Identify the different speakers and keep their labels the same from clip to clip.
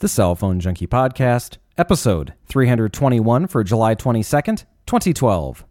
Speaker 1: the Cell Phone Junkie Podcast, episode 321 for July 22nd, 2012.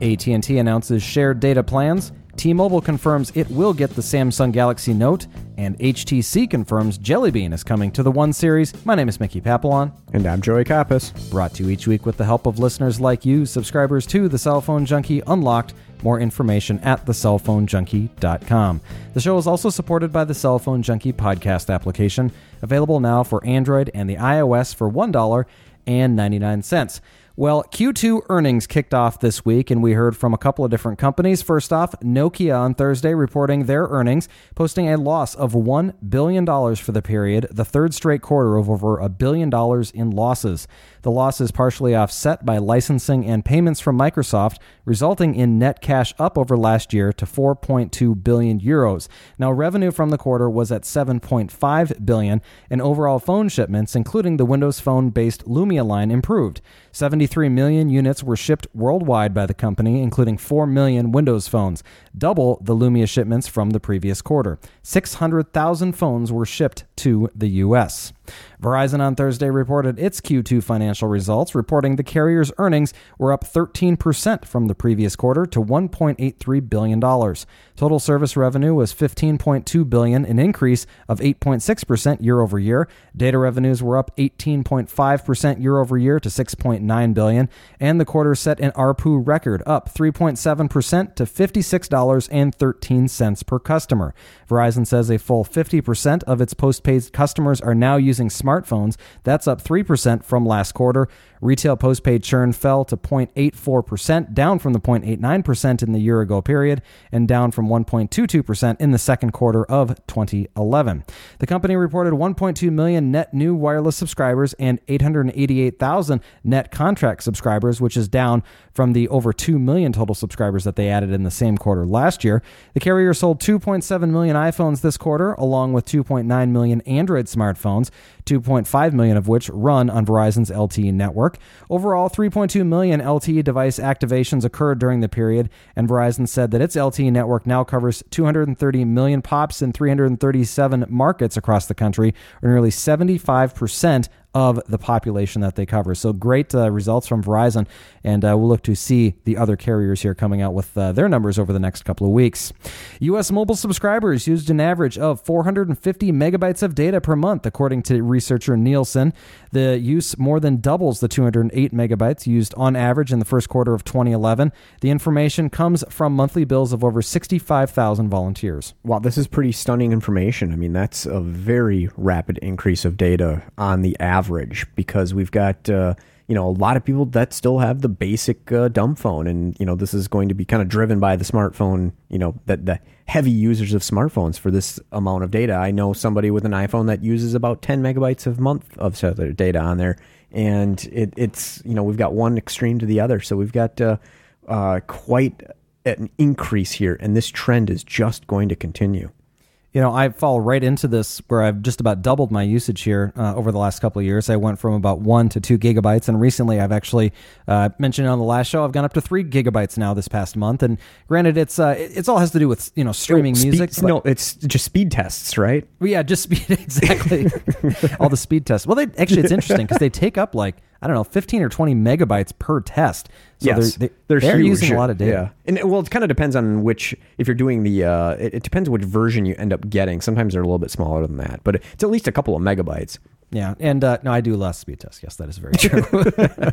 Speaker 1: AT&T announces shared data plans, T-Mobile confirms it will get the Samsung Galaxy Note, and HTC confirms Jelly Bean is coming to the One series. My name is Mickey Papillon.
Speaker 2: And I'm Joey Kappas.
Speaker 1: Brought to you each week with the help of listeners like you, subscribers to the Cell Phone Junkie Unlocked. More information at thecellphonejunkie.com. The show is also supported by the Cell Phone Junkie podcast application, available now for Android and the iOS for $1.99. Well, Q2 earnings kicked off this week, and we heard from a couple of different companies. First off, Nokia on Thursday reporting their earnings, posting a loss of $1 billion for the period, the third straight quarter of over a billion dollars in losses. The loss is partially offset by licensing and payments from Microsoft, resulting in net cash up over last year to 4.2 billion euros. Now, revenue from the quarter was at 7.5 billion, and overall phone shipments, including the Windows Phone-based Lumia line, improved. 73 million units were shipped worldwide by the company, including 4 million Windows phones, double the Lumia shipments from the previous quarter. 600,000 phones were shipped to the U.S. Verizon on Thursday reported its Q2 financial results, reporting the carrier's earnings were up 13% from the previous quarter to $1.83 billion. Total service revenue was 15.2 billion, an increase of 8.6% year over year. Data revenues were up 18.5% year over year to 6.9 billion, and the quarter set an ARPU record, up 3.7% to $56.13 per customer. Verizon says a full 50% of its postpaid customers are now using smartphones. That's up 3% from last quarter. Retail postpaid churn fell to 0.84%, down from the 0.89% in the year ago period, and down from 1.22% in the second quarter of 2011. The company reported 1.2 million net new wireless subscribers and 888,000 net contract subscribers, which is down from the over 2 million total subscribers that they added in the same quarter last year. The carrier sold 2.7 million iPhones this quarter, along with 2.9 million Android smartphones, 2.5 million of which run on Verizon's LTE network. Overall, 3.2 million LTE device activations occurred during the period, and Verizon said that its LTE network now covers 230 million pops in 337 markets across the country, or nearly 75% of the population that they cover. So great uh, results from Verizon, and uh, we'll look to see the other carriers here coming out with uh, their numbers over the next couple of weeks. U.S. mobile subscribers used an average of 450 megabytes of data per month, according to researcher Nielsen. The use more than doubles the 208 megabytes used on average in the first quarter of 2011. The information comes from monthly bills of over 65,000 volunteers.
Speaker 2: Wow, this is pretty stunning information. I mean, that's a very rapid increase of data on the average because we've got uh, you know a lot of people that still have the basic uh, dumb phone, and you know this is going to be kind of driven by the smartphone. You know that the heavy users of smartphones for this amount of data. I know somebody with an iPhone that uses about 10 megabytes a month of cellular data on there, and it, it's you know we've got one extreme to the other, so we've got uh, uh quite an increase here, and this trend is just going to continue
Speaker 1: you know, I fall right into this where I've just about doubled my usage here uh, over the last couple of years. I went from about one to two gigabytes, and recently I've actually uh, mentioned on the last show I've gone up to three gigabytes now this past month. And granted, it's uh, it's all has to do with you know streaming
Speaker 2: speed,
Speaker 1: music.
Speaker 2: no, it's just speed tests, right?
Speaker 1: Yeah, just speed exactly. all the speed tests. Well, they actually it's interesting because they take up like I don't know, 15 or 20 megabytes per test. So
Speaker 2: yes,
Speaker 1: they're, they're, they're using a lot of data.
Speaker 2: Yeah. And well, it kind of depends on which, if you're doing the, uh, it, it, depends which version you end up getting. Sometimes they're a little bit smaller than that, but it's at least a couple of megabytes.
Speaker 1: Yeah. And uh, no, I do less speed tests. Yes, that is very true.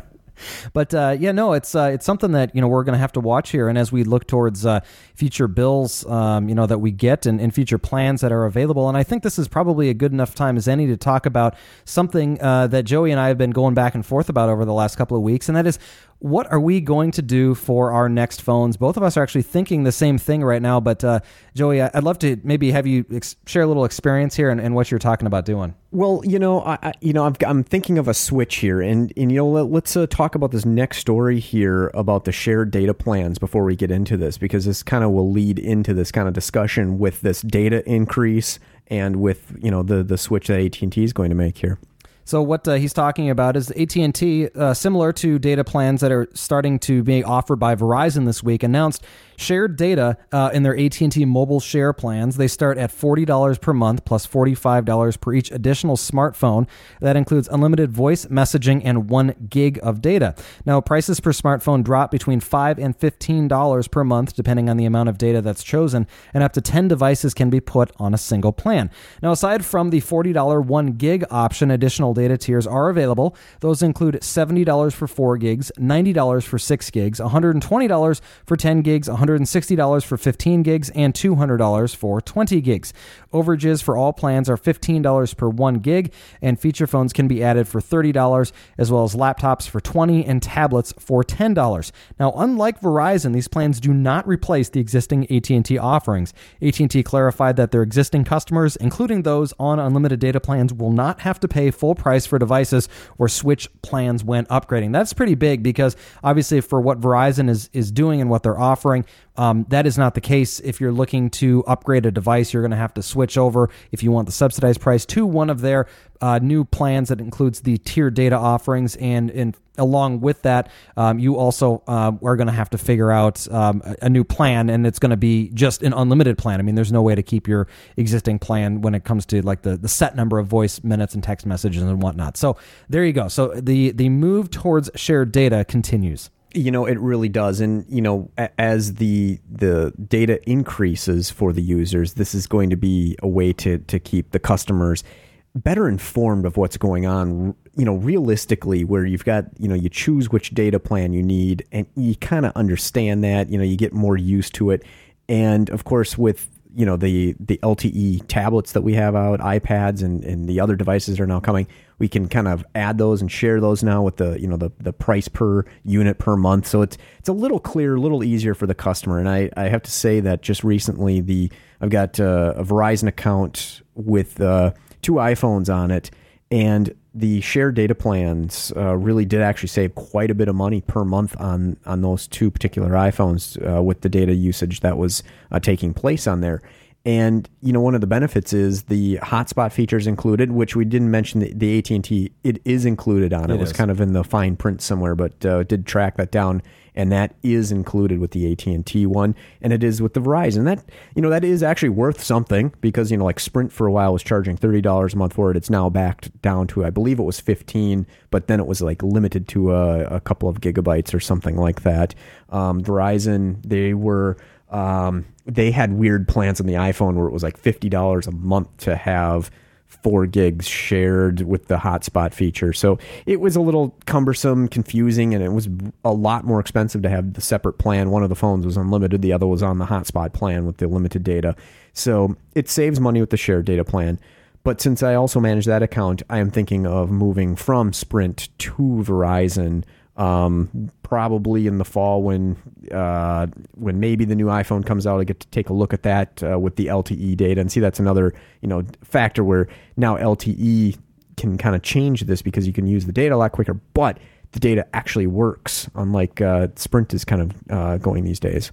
Speaker 1: But uh, yeah, no, it's uh, it's something that you know we're going to have to watch here, and as we look towards uh, future bills, um, you know that we get and, and, future plans that are available, and I think this is probably a good enough time as any to talk about something uh, that Joey and I have been going back and forth about over the last couple of weeks, and that is what are we going to do for our next phones? Both of us are actually thinking the same thing right now. But uh, Joey, I'd love to maybe have you ex- share a little experience here and, and, what you're talking about doing.
Speaker 2: Well, you know, I, I you know, I'm, I'm, thinking of a switch here, and and you know, let, us uh, talk about this next story here about the shared data plans before we get into this, because this kind of will lead into this kind of discussion with this data increase and with you know the the switch that AT and T is going to make here.
Speaker 1: So what uh, he's talking about is AT and T, uh, similar to data plans that are starting to be offered by Verizon this week, announced shared data uh, in their AT&T mobile share plans. They start at $40 per month plus $45 per each additional smartphone. That includes unlimited voice, messaging, and one gig of data. Now, prices per smartphone drop between 5 and $15 per month, depending on the amount of data that's chosen, and up to 10 devices can be put on a single plan. Now, aside from the $40 one gig option, additional data tiers are available. Those include $70 for 4 gigs, $90 for 6 gigs, $120 for 10 gigs, $160 for 15 gigs, and $200 for 20 gigs. Overages for all plans are $15 per 1 gig, and feature phones can be added for $30, as well as laptops for 20 and tablets for $10. Now, unlike Verizon, these plans do not replace the existing AT&T offerings. AT&T clarified that their existing customers, including those on unlimited data plans, will not have to pay full price for devices or switch plans when upgrading. That's pretty big because obviously for what Verizon is is doing and what they're offering, um, that is not the case. If you're looking to upgrade a device, you're going to have to switch over if you want the subsidized price to one of their uh, new plans that includes the tier data offerings, and, and along with that, um, you also uh, are going to have to figure out um, a, a, new plan, and it's going to be just an unlimited plan. I mean, there's no way to keep your existing plan when it comes to like the, the set number of voice minutes and text messages and whatnot. So there you go. So the the move towards shared data continues.
Speaker 2: You know, it really does, and you know, as the the data increases for the users, this is going to be a way to to keep the customers better informed of what's going on you know realistically where you've got you know you choose which data plan you need and you kind of understand that you know you get more used to it. And of course with you know the the LTE tablets that we have out iPads and and the other devices are now coming. We can kind of add those and share those now with the you know the the price per unit per month. So it's it's a little clearer a little easier for the customer. And I I have to say that just recently the I've got uh, a Verizon account with uh, two iPhones on it, and the shared data plans uh, really did actually save quite a bit of money per month on on those two particular iPhones uh, with the data usage that was uh, taking place on there. And you know, one of the benefits is the hotspot features included, which we didn't mention. The, the AT and T it is included on it. It was kind of in the fine print somewhere, but uh, did track that down and that is included with the AT&T one and it is with the Verizon. That you know that is actually worth something because you know like Sprint for a while was charging $30 a month for it. It's now backed down to I believe it was 15, but then it was like limited to a, a couple of gigabytes or something like that. Um, Verizon they were um, they had weird plans on the iPhone where it was like $50 a month to have four gigs shared with the hotspot feature. So it was a little cumbersome, confusing, and it was a lot more expensive to have the separate plan. One of the phones was unlimited, the other was on the hotspot plan with the limited data. So it saves money with the shared data plan. But since I also manage that account, I am thinking of moving from Sprint to Verizon um, probably in the fall when uh, when maybe the new iPhone comes out, I get to take a look at that uh, with the LTE data and see that's another you know factor where now LTE can kind of change this because you can use the data a lot quicker, but the data actually works, unlike uh, Sprint is kind of uh, going these days.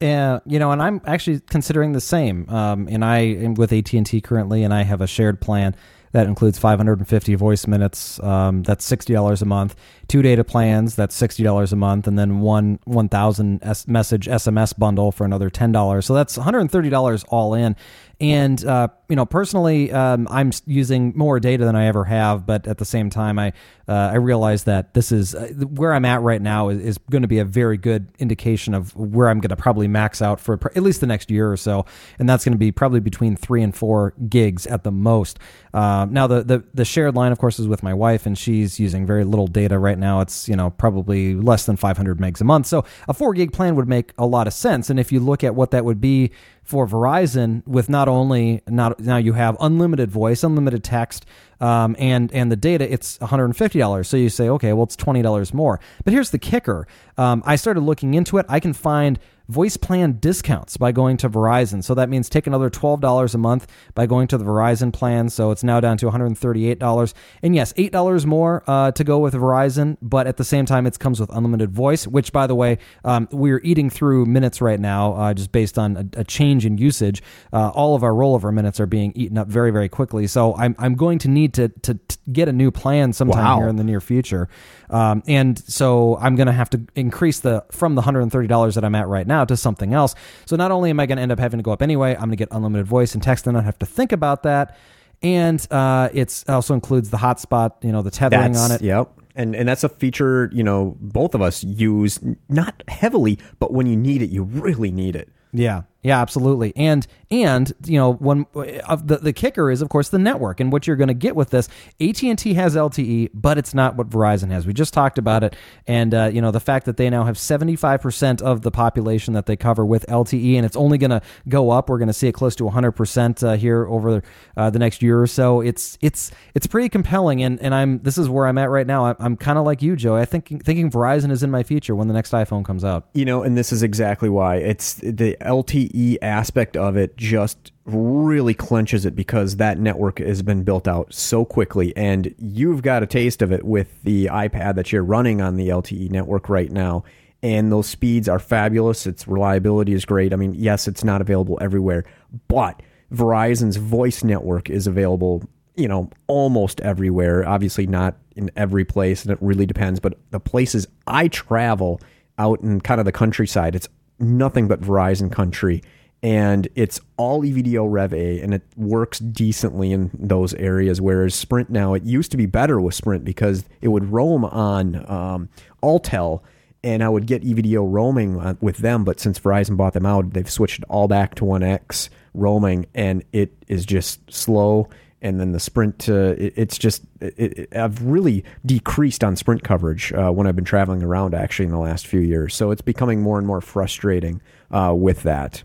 Speaker 1: Yeah, you know, and I'm actually considering the same. Um, and I am with AT and T currently, and I have a shared plan that includes 550 voice minutes. Um, that's sixty dollars a month. Two data plans. That's sixty dollars a month, and then one 1,000 S- message SMS bundle for another ten dollars. So that's 130 dollars all in. And uh, you know, personally, um, I'm using more data than I ever have, but at the same time, I uh, I realize that this is uh, where I'm at right now is, is going to be a very good indication of where I'm going to probably max out for at least the next year or so, and that's going to be probably between three and four gigs at the most. Uh, now, the, the the shared line, of course, is with my wife, and she's using very little data right now. It's you know probably less than 500 megs a month, so a four gig plan would make a lot of sense. And if you look at what that would be for Verizon with not only not now you have unlimited voice, unlimited text, um, and and the data, it's one hundred and fifty dollars. So you say, okay, well, it's twenty dollars more. But here's the kicker: um, I started looking into it. I can find voice plan discounts by going to Verizon. So that means take another $12 a month by going to the Verizon plan. So it's now down to $138. And yes, $8 more uh, to go with Verizon, but at the same time, it comes with unlimited voice, which, by the way, um, we're eating through minutes right now uh, just based on a, a change in usage. Uh, all of our rollover minutes are being eaten up very, very quickly. So I'm, I'm going to need to to, to get a new plan sometime
Speaker 2: Wow.
Speaker 1: here in the near future. Um, and so I'm going to have to increase the from the $130 that I'm at right now to something else. So not only am I going to end up having to go up anyway, I'm going to get unlimited voice and text and not have to think about that. And uh, it's also includes the hotspot, you know, the tethering
Speaker 2: That's-
Speaker 1: on it.
Speaker 2: Yep. And and that's a feature, you know, both of us use not heavily, but when you need it, you really need it.
Speaker 1: Yeah, yeah, absolutely. And and you know, one of the the kicker is of course the network and what you're going to get with this. AT and T has LTE, but it's not what Verizon has. We just talked about it, and uh, you know the fact that they now have 75 percent of the population that they cover with LTE, and it's only going to go up. We're going to see it close to 100 percent uh, here over uh, the next year or so. It's it's it's pretty compelling, and and I'm this is where I'm at right now. I'm, I'm kind of like you, Joe. I think thinking Verizon is in my future when the next iPhone comes out.
Speaker 2: You know, and this is exactly why it's the LTE aspect of it just really clenches it because that network has been built out so quickly. And you've got a taste of it with the iPad that you're running on the LTE network right now. And those speeds are fabulous. Its reliability is great. I mean yes it's not available everywhere but verizon's voice network is available you know almost everywhere. Obviously not in every place and it really depends but the places i travel out in kind of the countryside it's nothing but verizon country and it's all EVDO Rev A, and it works decently in those areas. Whereas Sprint now, it used to be better with Sprint because it would roam on um, Alltel, and I would get EVDO roaming uh, with them. But since Verizon bought them out, they've switched all back to 1X roaming, and it is just slow. And then the Sprint, uh, it, it's just it, it, I've really decreased on Sprint coverage uh, when I've been traveling around actually in the last few years. So it's becoming more and more frustrating uh, with that.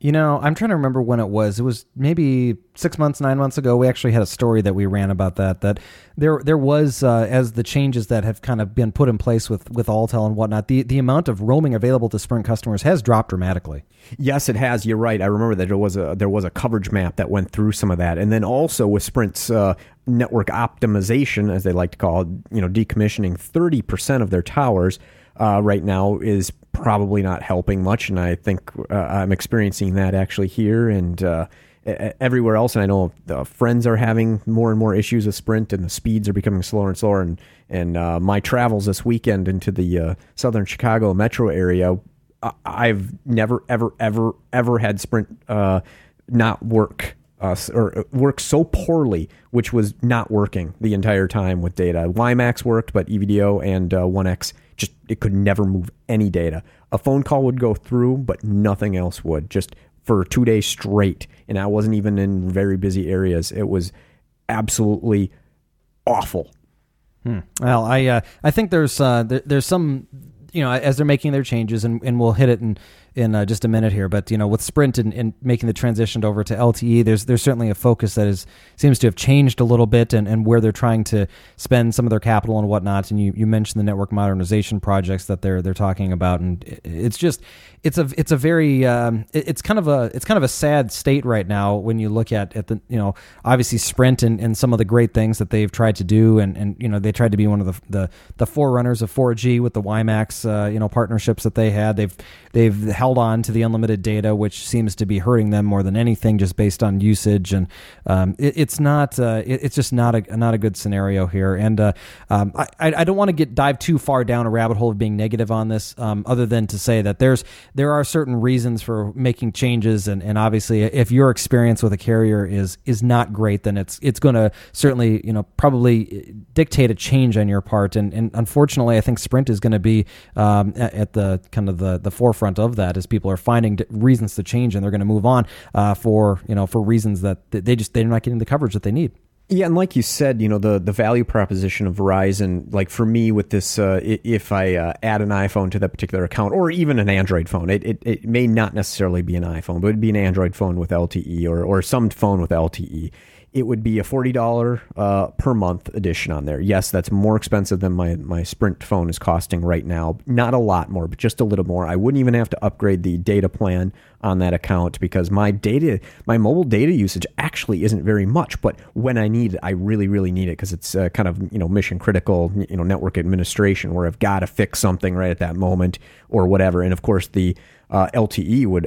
Speaker 1: You know, I'm trying to remember when it was. It was maybe six months, nine months ago. We actually had a story that we ran about that. That there, there was uh, as the changes that have kind of been put in place with with Alltel and whatnot. The the amount of roaming available to Sprint customers has dropped dramatically.
Speaker 2: Yes, it has. You're right. I remember that there was a there was a coverage map that went through some of that, and then also with Sprint's uh, network optimization, as they like to call it, you know, decommissioning 30 percent of their towers uh, right now is probably not helping much, and I think uh, I'm experiencing that actually here and. Uh, Everywhere else, and I know the friends are having more and more issues with Sprint, and the speeds are becoming slower and slower. And and uh, my travels this weekend into the uh, southern Chicago metro area, I've never, ever, ever, ever had Sprint uh, not work uh, or work so poorly, which was not working the entire time with data. WiMAX worked, but EVDO and uh, 1X just it could never move any data. A phone call would go through, but nothing else would. Just for two days straight, and I wasn't even in very busy areas. It was absolutely awful.
Speaker 1: Well, I uh, I think there's uh, there, there's some you know as they're making their changes and, and we'll hit it in in uh, just a minute here, but you know with Sprint and, and making the transition over to LTE, there's there's certainly a focus that is seems to have changed a little bit and, and where they're trying to spend some of their capital and whatnot. And you, you mentioned the network modernization projects that they're they're talking about, and it's just it's a it's a very um, it- it's kind of a it's kind of a sad state right now when you look at at the you know obviously Sprint and, and some of the great things that they've tried to do. And and you know they tried to be one of the the, the forerunners of 4G with the WiMAX uh, you know partnerships that they had. They've they've held on to the unlimited data which seems to be hurting them more than anything just based on usage. And um, it, it's not uh, it, it's just not a not a good scenario here. And uh, um, I I don't want to get dive too far down a rabbit hole of being negative on this um, other than to say that there's there are certain reasons for making changes. And, and obviously if your experience with a carrier is is not great then it's it's going to certainly you know probably dictate a change on your part. And, and unfortunately I think Sprint is going to be um, at, at the kind of the, the forefront of that as people are finding reasons to change and they're going to move on uh, for you know for reasons that they just they're not getting the coverage that they need.
Speaker 2: Yeah, and like you said, you know the the value proposition of Verizon, like for me with this, uh, if I uh, add an iPhone to that particular account, or even an Android phone, it, it, it may not necessarily be an iPhone, but it'd be an Android phone with LTE or or some phone with LTE. It would be a forty dollar uh, per month edition on there. Yes, that's more expensive than my my Sprint phone is costing right now. Not a lot more, but just a little more. I wouldn't even have to upgrade the data plan on that account because my data, my mobile data usage actually isn't very much. But when I need it, I really, really need it because it's uh, kind of you know mission critical, you know, network administration where I've got to fix something right at that moment or whatever. And of course, the uh, LTE would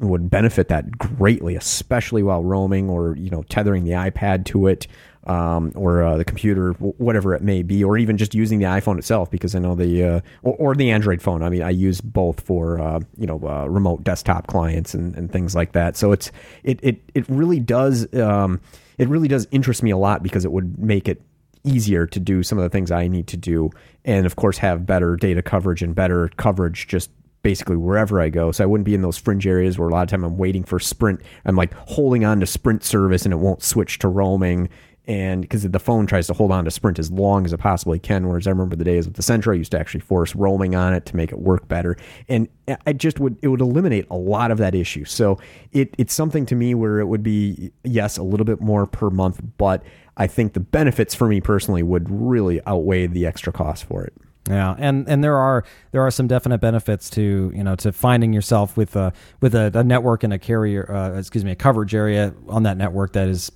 Speaker 2: would benefit that greatly, especially while roaming or you know tethering the the iPad to it um, or uh, the computer, whatever it may be, or even just using the iPhone itself, because I know the uh, or, or, the Android phone. I mean, I use both for uh, you know uh, remote desktop clients and, and things like that. So it's it it it really does um, it really does interest me a lot because it would make it easier to do some of the things I need to do, and of course have better data coverage and better coverage just basically wherever I go. So I wouldn't be in those fringe areas where a lot of time I'm waiting for Sprint. I'm like holding on to Sprint service and it won't switch to roaming and because the phone tries to hold on to Sprint as long as it possibly can. Whereas I remember the days with the Centro, I used to actually force roaming on it to make it work better, and I just would it would eliminate a lot of that issue. So it it's something to me where it would be yes a little bit more per month, but I think the benefits for me personally would really outweigh the extra cost for it.
Speaker 1: Yeah, and and there are there are some definite benefits to you know to finding yourself with a with a, a network and a carrier, uh, excuse me, a coverage area on that network that is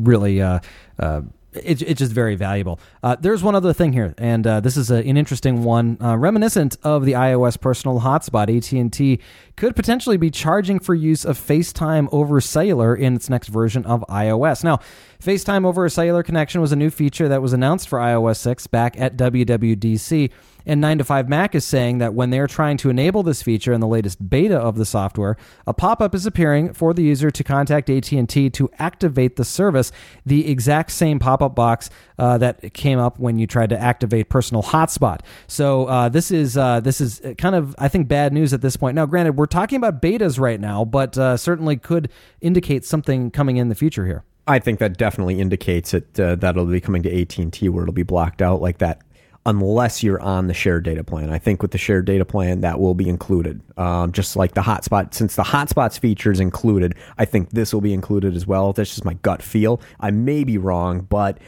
Speaker 1: really uh, uh, it's, it's just very valuable. Uh, there's one other thing here, and uh, this is a, an interesting one, uh, reminiscent of the iOS personal hotspot. AT&T could potentially be charging for use of FaceTime over cellular in its next version of iOS. Now, FaceTime over a cellular connection was a new feature that was announced for iOS 6 back at WWDC. And 9 to 5 Mac is saying that when they're trying to enable this feature in the latest beta of the software, a pop-up is appearing for the user to contact AT&T to activate the service, the exact same pop-up box uh, that came up when you tried to activate Personal Hotspot. So uh, this is uh, this is kind of I think bad news at this point. Now, granted, we're talking about betas right now, but uh, certainly could indicate something coming in the future here.
Speaker 2: I think that definitely indicates uh, that it'll be coming to AT and T where it'll be blocked out like that unless you're on the shared data plan. I think with the shared data plan, that will be included. Um, just like the hotspot, since the hotspots feature is included, I think this will be included as well. That's just my gut feel. I may be wrong, but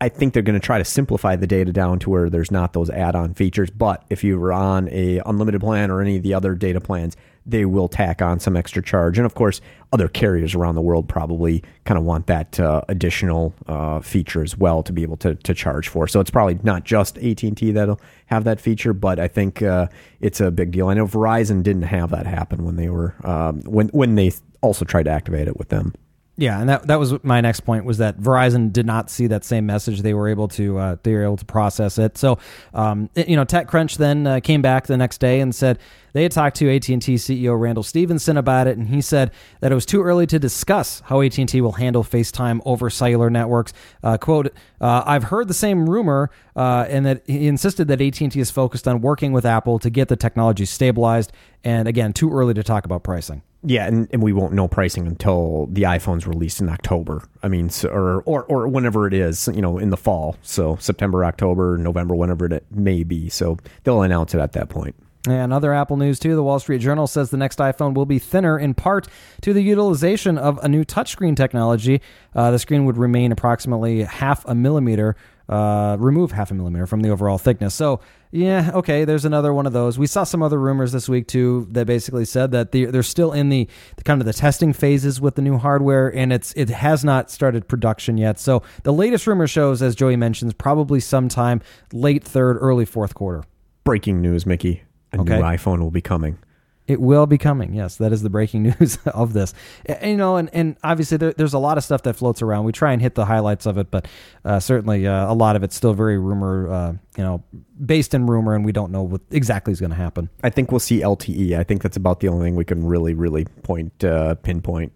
Speaker 2: I think they're going to try to simplify the data down to where there's not those add-on features. But if you were on a unlimited plan or any of the other data plans, they will tack on some extra charge. And of course, other carriers around the world probably kind of want that uh, additional uh, feature as well to be able to, to charge for. So it's probably not just AT&T that'll have that feature, but I think uh, it's a big deal. I know Verizon didn't have that happen when they were um, when when they also tried to activate it with them.
Speaker 1: Yeah, and that that was my next point was that Verizon did not see that same message. They were able to uh, they were able to process it. So, um, you know, TechCrunch then uh, came back the next day and said they had talked to AT and T CEO Randall Stephenson about it, and he said that it was too early to discuss how AT and T will handle FaceTime over cellular networks. Uh, "Quote: uh, I've heard the same rumor, uh, and that he insisted that AT and T is focused on working with Apple to get the technology stabilized. And again, too early to talk about pricing."
Speaker 2: Yeah, and, and we won't know pricing until the iPhone's released in October. I mean, so, or, or or whenever it is, you know, in the fall. So September, October, November, whenever it may be. So they'll announce it at that point.
Speaker 1: And other Apple news too. The Wall Street Journal says the next iPhone will be thinner in part to the utilization of a new touchscreen technology. Uh, the screen would remain approximately half a millimeter uh, remove half a millimeter from the overall thickness. So, yeah, okay, there's another one of those. We saw some other rumors this week too that basically said that the, they're still in the, the, kind of the testing phases with the new hardware, and it's it has not started production yet. So the latest rumor shows, as Joey mentions, probably sometime late third, early fourth quarter.
Speaker 2: Breaking news, Mickey: a okay. new iPhone will be coming.
Speaker 1: It will be coming. Yes, that is the breaking news of this. And, you know, and, and obviously there, there's a lot of stuff that floats around. We try and hit the highlights of it, but uh, certainly uh, a lot of it's still very rumor, uh, you know, based in rumor, and we don't know what exactly is going to happen.
Speaker 2: I think we'll see LTE. I think that's about the only thing we can really, really point uh, pinpoint.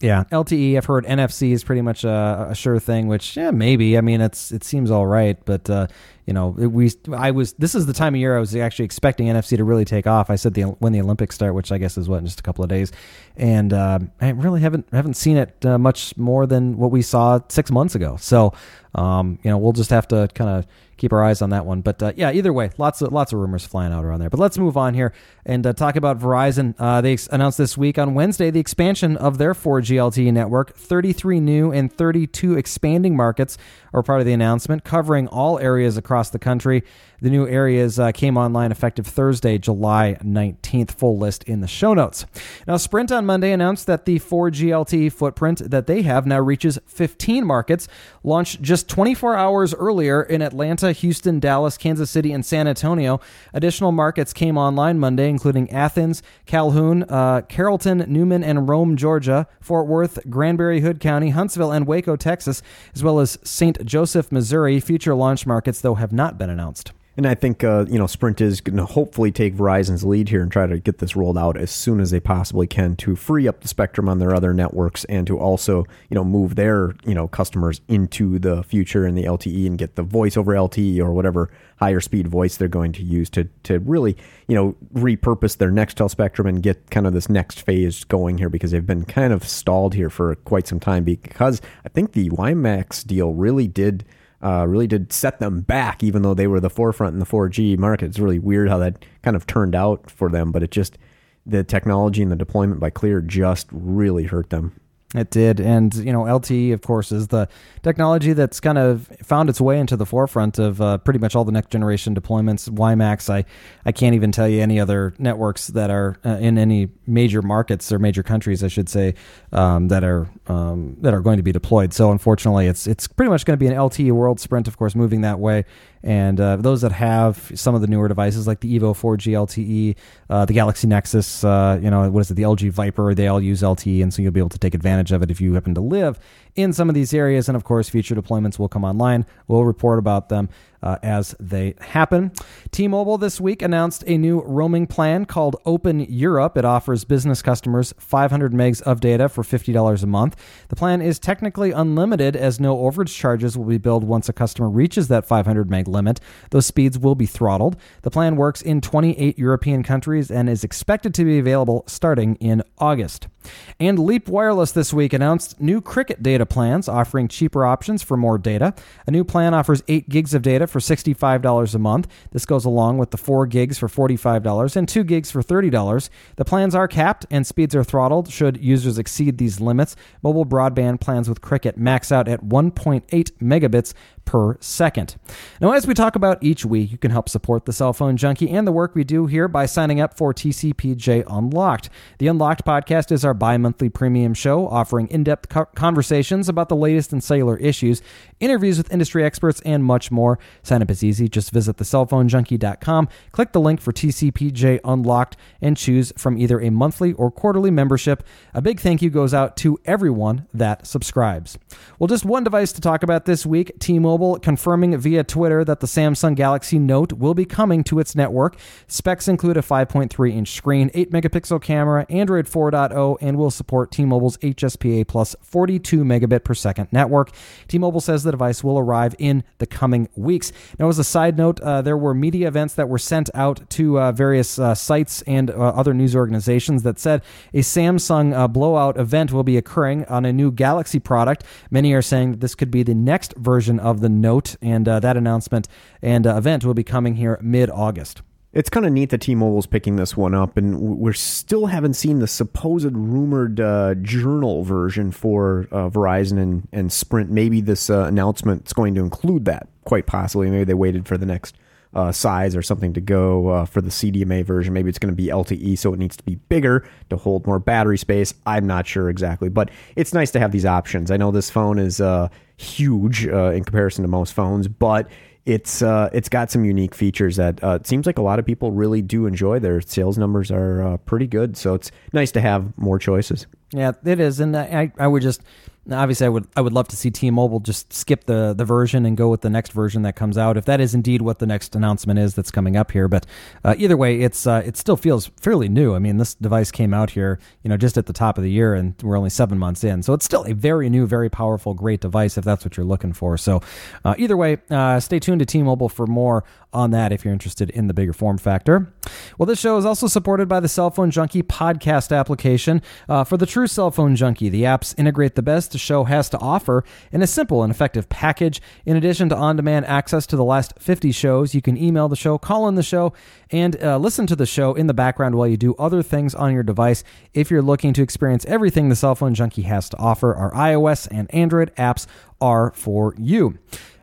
Speaker 1: Yeah, LTE. I've heard NFC is pretty much a, a sure thing. Which, yeah, maybe. I mean, it's it seems all right, but uh, you know, we I was this is the time of year I was actually expecting NFC to really take off. I said the when the Olympics start, which I guess is what in just a couple of days, and uh, I really haven't haven't seen it uh, much more than what we saw six months ago. So, um, you know, we'll just have to kind of keep our eyes on that one. But uh, yeah, either way, lots of lots of rumors flying out around there. But let's move on here and uh, talk about Verizon. Uh, they announced this week on Wednesday the expansion of their 4G LTE network. 33 new and 32 expanding markets are part of the announcement, covering all areas across the country. The new areas uh, came online effective Thursday, July 19th. Full list in the show notes. Now, Sprint on Monday announced that the 4G LTE footprint that they have now reaches 15 markets, launched just 24 hours earlier in Atlanta Houston, Dallas, Kansas City, and San Antonio. Additional markets came online Monday, including Athens, Calhoun, uh, Carrollton, Newnan, and Rome, Georgia, Fort Worth, Granbury, Hood County, Huntsville, and Waco, Texas, as well as St. Joseph, Missouri. Future launch markets, though, have not been announced.
Speaker 2: And I think uh, you know Sprint is going to hopefully take Verizon's lead here and try to get this rolled out as soon as they possibly can to free up the spectrum on their other networks and to also you know move their you know customers into the future in the LTE and get the voice over LTE or whatever higher speed voice they're going to use to to really you know repurpose their Nextel spectrum and get kind of this next phase going here because they've been kind of stalled here for quite some time because I think the WiMAX deal really did uh, really did set them back, even though they were the forefront in the 4G market. It's really weird how that kind of turned out for them, but it just, the technology and the deployment by Clear just really hurt them.
Speaker 1: It did, and you know, LTE, of course, is the technology that's kind of found its way into the forefront of uh, pretty much all the next generation deployments. WiMAX, I, I can't even tell you any other networks that are uh, in any major markets or major countries, I should say, um, that are um, that are going to be deployed. So, unfortunately, it's it's pretty much going to be an LTE world. Sprint, of course, moving that way. And uh, those that have some of the newer devices like the Evo 4G LTE, uh, the Galaxy Nexus, uh, you know, what is it, the LG Viper, they all use LTE. And so you'll be able to take advantage of it if you happen to live in some of these areas. And of course, future deployments will come online. We'll report about them uh, as they happen. T Mobile this week announced a new roaming plan called Open Europe. It offers business customers 500 megs of data for $50 a month. The plan is technically unlimited as no overage charges will be billed once a customer reaches that 500 meg limit. Those speeds will be throttled. The plan works in 28 European countries and is expected to be available starting in August. And Leap Wireless this week announced new Cricket data plans offering cheaper options for more data. A new plan offers 8 gigs of data for $65 a month. This goes along with the 4 gigs for $45 and 2 gigs for $30. The plans are capped and speeds are throttled should users exceed these limits. Mobile broadband plans with Cricket max out at 1.8 megabits per second. Now, as we talk about each week, you can help support the Cell Phone Junkie and the work we do here by signing up for TCPJ Unlocked. The Unlocked podcast is our bi monthly premium show offering in depth co- conversations about the latest in cellular issues, interviews with industry experts, and much more. Sign up is easy. Just visit thecellphonejunkie.com, click the link for TCPJ Unlocked, and choose from either a monthly or quarterly membership. A big thank you goes out to everyone that subscribes. Well, just one device to talk about this week T Mobile confirming via Twitter that the Samsung Galaxy Note will be coming to its network. Specs include a 5.3 inch screen, 8 megapixel camera, Android 4.0, and will support T Mobile's HSPA plus 42 megabit per second network. T Mobile says the device will arrive in the coming weeks. Now, as a side note, uh, there were media events that were sent out to uh, various uh, sites and uh, other news organizations that said a Samsung uh, blowout event will be occurring on a new Galaxy product. Many are saying that this could be the next version of the note, and uh, that announcement and event will be coming here mid August.
Speaker 2: It's kind of neat that T-Mobile's picking this one up, and we still haven't seen the supposed rumored uh, journal version for uh, Verizon and, and Sprint. Maybe this uh, announcement is going to include that, quite possibly. Maybe they waited for the next uh, size or something to go uh, for the CDMA version. Maybe it's going to be LTE, so it needs to be bigger to hold more battery space. I'm not sure exactly, but it's nice to have these options. I know this phone is uh, huge in comparison to most phones, but it's uh, it's got some unique features that uh, it seems like a lot of people really do enjoy. Their sales numbers are uh, pretty good, so it's nice to have more choices.
Speaker 1: Yeah, it is, and I I would just now, obviously, I would I would love to see T-Mobile just skip the the version and go with the next version that comes out, if that is indeed what the next announcement is that's coming up here. But uh, either way, it's uh, it still feels fairly new. I mean, this device came out here, you know, just at the top of the year, and we're only seven months in, so it's still a very new, very powerful, great device if that's what you're looking for. So, uh, either way, uh, stay tuned to T-Mobile for more on that if you're interested in the bigger form factor. Well, this show is also supported by the Cell Phone Junkie podcast application. Uh, for the true cell phone junkie, the apps integrate the best the show has to offer in a simple and effective package. In addition to on demand access to the last 50 shows, you can email the show, call in the show, and uh, listen to the show in the background while you do other things on your device. If you're looking to experience everything the Cell Phone Junkie has to offer, our iOS and Android apps are for you.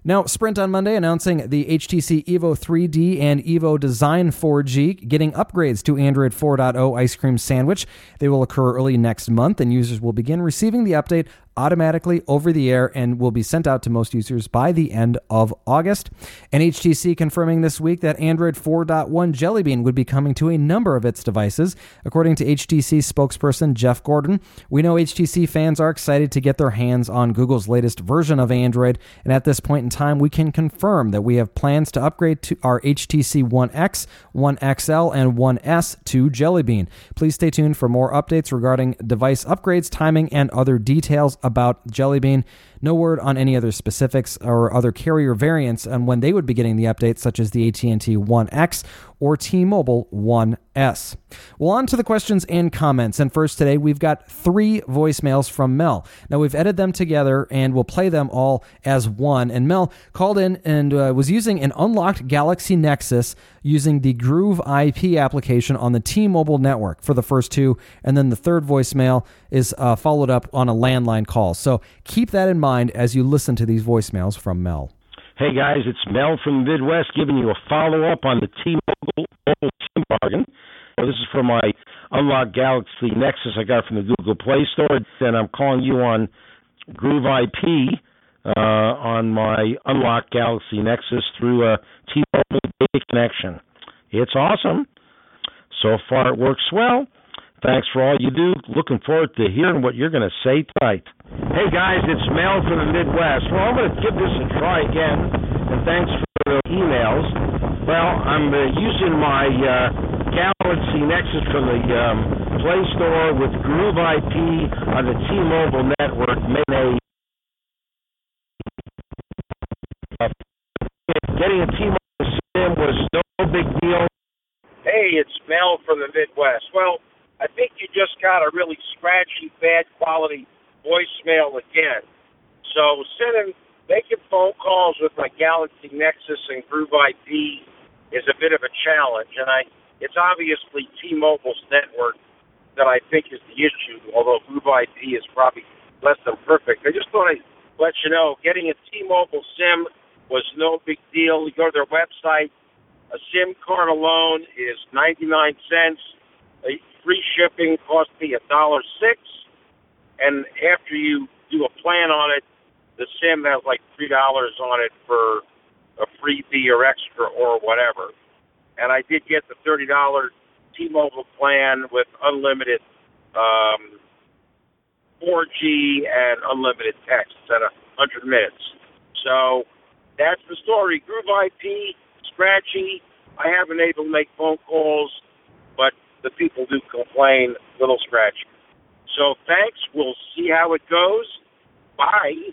Speaker 1: Now, Sprint on Monday announcing the HTC Evo 3D and Evo Design 4G getting upgrades to Android 4.0 Ice Cream Sandwich. They will occur early next month, and users will begin receiving the update automatically over the air and will be sent out to most users by the end of August. And HTC confirming this week that Android 4.1 Jelly Bean would be coming to a number of its devices. According to HTC spokesperson Jeff Gordon, we know HTC fans are excited to get their hands on Google's latest version of Android, and at this point in time, we can confirm that we have plans to upgrade to our HTC One X, One XL, and One S to Jelly Bean. Please stay tuned for more updates regarding device upgrades, timing, and other details about Jelly Bean. No word on any other specifics or other carrier variants and when they would be getting the updates, such as the AT&T One X or T-Mobile One S. Well, on to the questions and comments. And first today, we've got three voicemails from Mel. Now, we've edited them together and we'll play them all as one. And Mel called in and uh, was using an unlocked Galaxy Nexus using the Groove IP application on the T Mobile network for the first two. And then the third voicemail is uh, followed up on a landline call. So keep that in mind as you listen to these voicemails from Mel.
Speaker 3: Hey guys, it's Mel from Midwest giving you a follow up on the T-Mobile SIM bargain. This is for my unlocked Galaxy Nexus I got from the Google Play Store, and I'm calling you on Groove IP uh, on my unlocked Galaxy Nexus through a T-Mobile data connection. It's awesome. So far, it works well. Thanks for all you do. Looking forward to hearing what you're going to say tonight. Hey guys, it's Mel from the Midwest. Well, I'm going to give this a try again, and thanks for the emails. Well, I'm uh, using my uh, Galaxy Nexus from the um, Play Store with Groove IP on the T-Mobile network. Made a uh, getting a T-Mobile SIM was no big deal.
Speaker 4: Hey, it's Mel from the Midwest. Well. I think you just got a really scratchy, bad quality voicemail again. So sending, making phone calls with my Galaxy Nexus and Groove IP is a bit of a challenge, and I it's obviously T-Mobile's network that I think is the issue. Although Groove IP is probably less than perfect. I just thought I'd let you know getting a T-Mobile SIM was no big deal. You go to their website. A SIM card alone is 99 cents free shipping cost me a dollar six, and after you do a plan on it, the sim has like three dollars on it for a freebie or extra or whatever. And I did get the thirty dollar T-Mobile plan with unlimited um, 4G and unlimited text at a hundred minutes. So that's the story. Groove IP, scratchy. I haven't able to make phone calls, the people do complain, little scratch. So thanks. We'll see how it goes. Bye.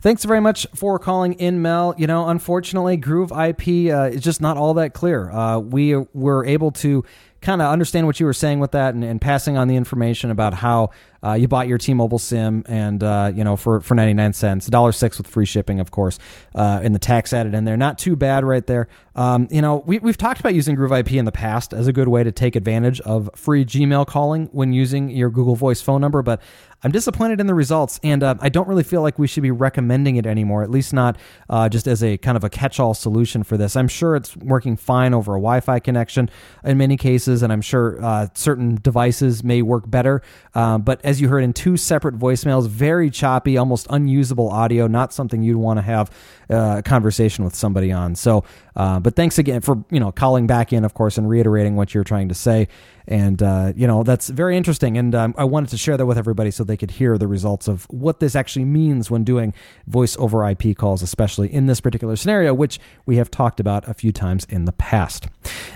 Speaker 1: Thanks very much for calling in, Mel. You know, unfortunately, Groove IP uh, is just not all that clear. Uh, we were able to kind of understand what you were saying with that and, and passing on the information about how uh, you bought your T-Mobile SIM and uh, you know for for ninety nine cents, dollar six with free shipping, of course, uh, and the tax added in there. Not too bad right there. Um, you know, we we've talked about using Groove IP in the past as a good way to take advantage of free Gmail calling when using your Google Voice phone number, but I'm disappointed in the results, and uh, I don't really feel like we should be recommending it anymore. At least not uh, just as a kind of a catch-all solution for this. I'm sure it's working fine over a Wi-Fi connection in many cases, and I'm sure uh, certain devices may work better. Uh, but as you heard in two separate voicemails, very choppy, almost unusable audio. Not something you'd want to have uh, a conversation with somebody on. So, uh, but thanks again for you know calling back in, of course, and reiterating what you're trying to say and uh, you know that's very interesting. And um, i wanted to share that with everybody so they could hear the results of what this actually means when doing voice over ip calls especially in this particular scenario which we have talked about a few times in the past.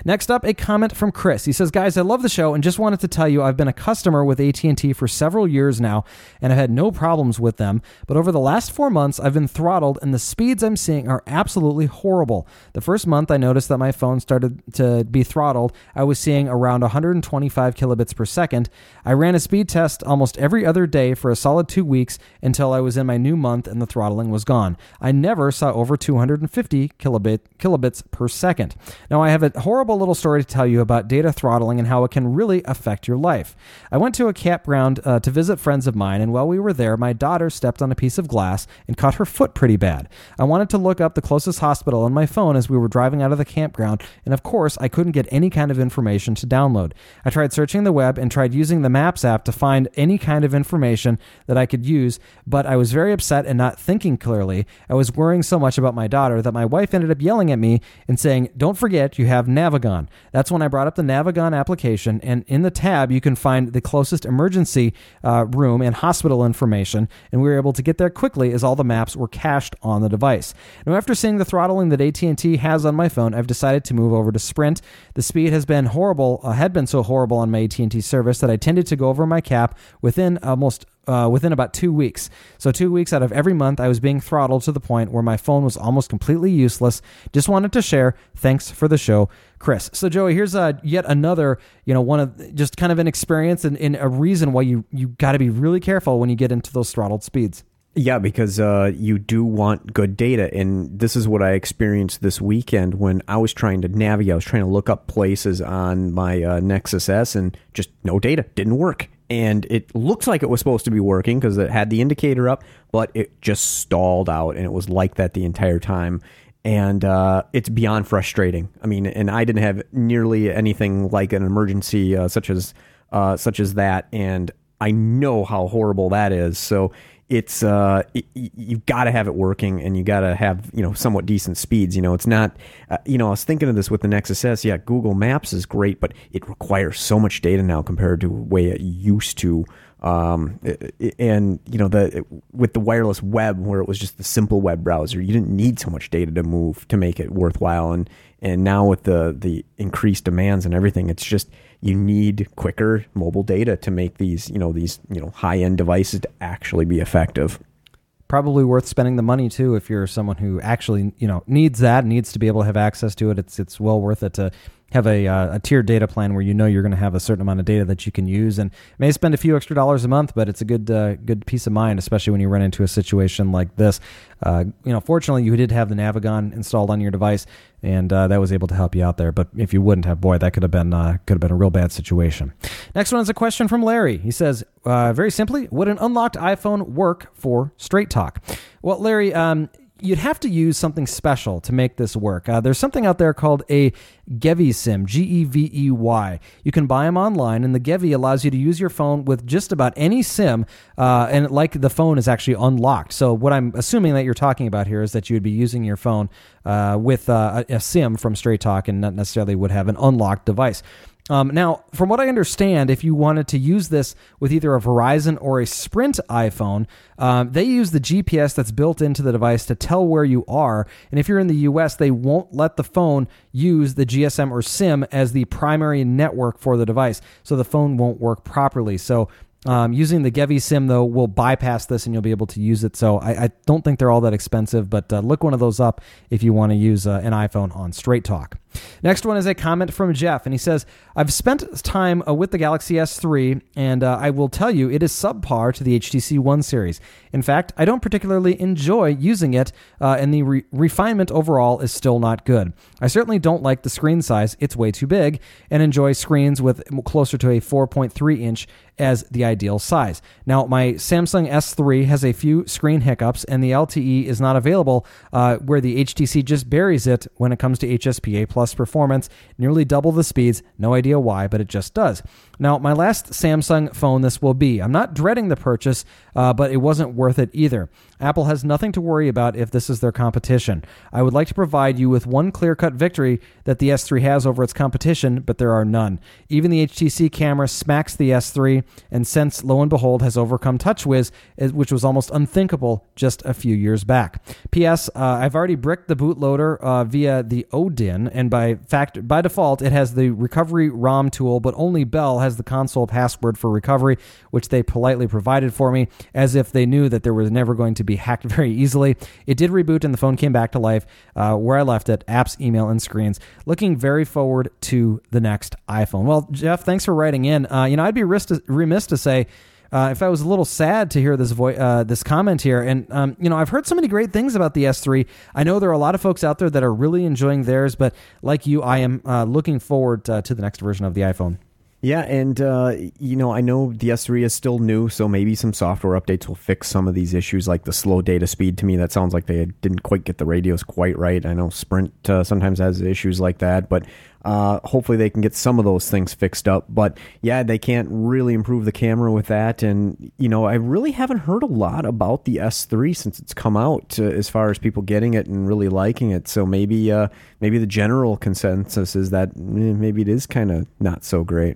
Speaker 1: Next up a comment from chris. He says guys i love the show and just wanted to tell you i've been a customer with at&t for several years now and i've had no problems with them. But over the last four months i've been throttled and the speeds i'm seeing are absolutely horrible. The first month i noticed that my phone started to be throttled. I was seeing around 100 125 kilobits per second. I ran a speed test almost every other day for a solid two weeks until I was in my new month and the throttling was gone. I never saw over 250 kilobit, kilobits per second. Now, I have a horrible little story to tell you about data throttling and how it can really affect your life. I went to a campground uh, to visit friends of mine, and while we were there, my daughter stepped on a piece of glass and cut her foot pretty bad. I wanted to look up the closest hospital on my phone as we were driving out of the campground, and of course, I couldn't get any kind of information to download. I tried searching the web and tried using the Maps app to find any kind of information that I could use, but I was very upset and not thinking clearly. I was worrying so much about my daughter that my wife ended up yelling at me and saying, Don't forget, you have Navigon. That's when I brought up the Navigon application, and in the tab, you can find the closest emergency uh, room and hospital information, and we were able to get there quickly as all the maps were cached on the device. Now, after seeing the throttling that AT&T has on my phone, I've decided to move over to Sprint. The speed has been horrible, uh, had been so horrible on my AT&T service that I tended to go over my cap within almost uh, within about two weeks. So, two weeks out of every month, I was being throttled to the point where my phone was almost completely useless. Just wanted to share. Thanks for the show, Chris. So, Joey, here's uh, yet another, you know, one of just kind of an experience and, and a reason why you you got to be really careful when you get into those throttled speeds.
Speaker 2: Yeah, because uh, you do want good data. And this is what I experienced this weekend when I was trying to navigate. I was trying to look up places on my uh, Nexus S and just no data. Didn't work. And it looks like it was supposed to be working because it had the indicator up, but it just stalled out. And it was like that the entire time. And uh, it's beyond frustrating. I mean, and I didn't have nearly anything like an emergency uh, such as uh, such as that. And I know how horrible that is. So it's uh it, you've got to have it working and you got to have you know somewhat decent speeds you know? It's not uh, you know i was thinking of this with the nexus s. Yeah google maps is great but it requires so much data now compared to the way it used to. Um, and you know the with the wireless web where it was just the simple web browser you didn't need so much data to move to make it worthwhile. And and now with the the increased demands and everything it's just you need quicker mobile data to make these you know these you know high end devices to actually be effective.
Speaker 1: Probably worth spending the money too if you're someone who actually you know needs that needs to be able to have access to it. It's it's well worth it to have a, uh, a tiered data plan where you know you're going to have a certain amount of data that you can use. And may spend a few extra dollars a month, but it's a good uh, good peace of mind, especially when you run into a situation like this. Uh, you know, fortunately, you did have the Navigon installed on your device, and uh, that was able to help you out there. But if you wouldn't have, boy, that could have been uh, could have been a real bad situation. Next one is a question from Larry. He says, uh, very simply, would an unlocked iPhone work for Straight Talk? Well, Larry. Um, you'd have to use something special to make this work. Uh, there's something out there called a Gevey SIM, G E V E Y. You can buy them online, and the Gevey allows you to use your phone with just about any SIM, uh, and like the phone is actually unlocked. So what I'm assuming that you're talking about here is that you would be using your phone uh, with uh, a SIM from Straight Talk, and not necessarily would have an unlocked device. Um, now, from what I understand, if you wanted to use this with either a Verizon or a Sprint iPhone, um, they use the GPS that's built into the device to tell where you are. And if you're in the US, they won't let the phone use the GSM or SIM as the primary network for the device. So the phone won't work properly. So um, using the Gevey SIM though will bypass this, and you'll be able to use it. So I, I don't think they're all that expensive, but uh, look one of those up if you want to use uh, an iPhone on Straight Talk. Next one is a comment from Jeff, and he says, I've spent time uh, with the Galaxy S3, and uh, I will tell you it is subpar to the HTC One series. In fact, I don't particularly enjoy using it, uh, and the re- refinement overall is still not good. I certainly don't like the screen size, it's way too big, and enjoy screens with closer to a 4.3 inch as the ideal size. Now, my Samsung S3 has a few screen hiccups, and the LTE is not available, uh, where the HTC just buries it when it comes to HSPA plus performance, nearly double the speeds. No idea why, but it just does. Now, my last Samsung phone this will be. I'm not dreading the purchase, uh, but it wasn't worth it either. Apple has nothing to worry about if this is their competition. I would like to provide you with one clear cut victory that the S3 has over its competition, but there are none. Even the HTC camera smacks the S3, and Sense, lo and behold, has overcome TouchWiz, which was almost unthinkable just a few years back. P.S. Uh, I've already bricked the bootloader uh, via the Odin, and by fact, by default, it has the recovery ROM tool, but only Bell has the console password for recovery, which they politely provided for me, as if they knew that there was never going to be hacked very easily. It did reboot and the phone came back to life uh, where I left it apps, email, and screens. Looking very forward to the next iPhone. Well, Jeff, thanks for writing in. Uh, you know, I'd be remiss to say, uh, if I was a little sad to hear this uh, this comment here, and um, you know, I've heard so many great things about the S3. I know there are a lot of folks out there that are really enjoying theirs, but like you, I am uh, looking forward uh, to the next version of the iPhone.
Speaker 2: Yeah, and uh, you know, I know the S3 is still new, so maybe some software updates will fix some of these issues, like the slow data speed. To me, that sounds like they didn't quite get the radios quite right. I know Sprint uh, sometimes has issues like that, but uh, hopefully they can get some of those things fixed up. But yeah, they can't really improve the camera with that. And you know, I really haven't heard a lot about the S3 since it's come out, uh, as far as people getting it and really liking it. So maybe, uh, maybe the general consensus is that eh, maybe it is kind of not so great.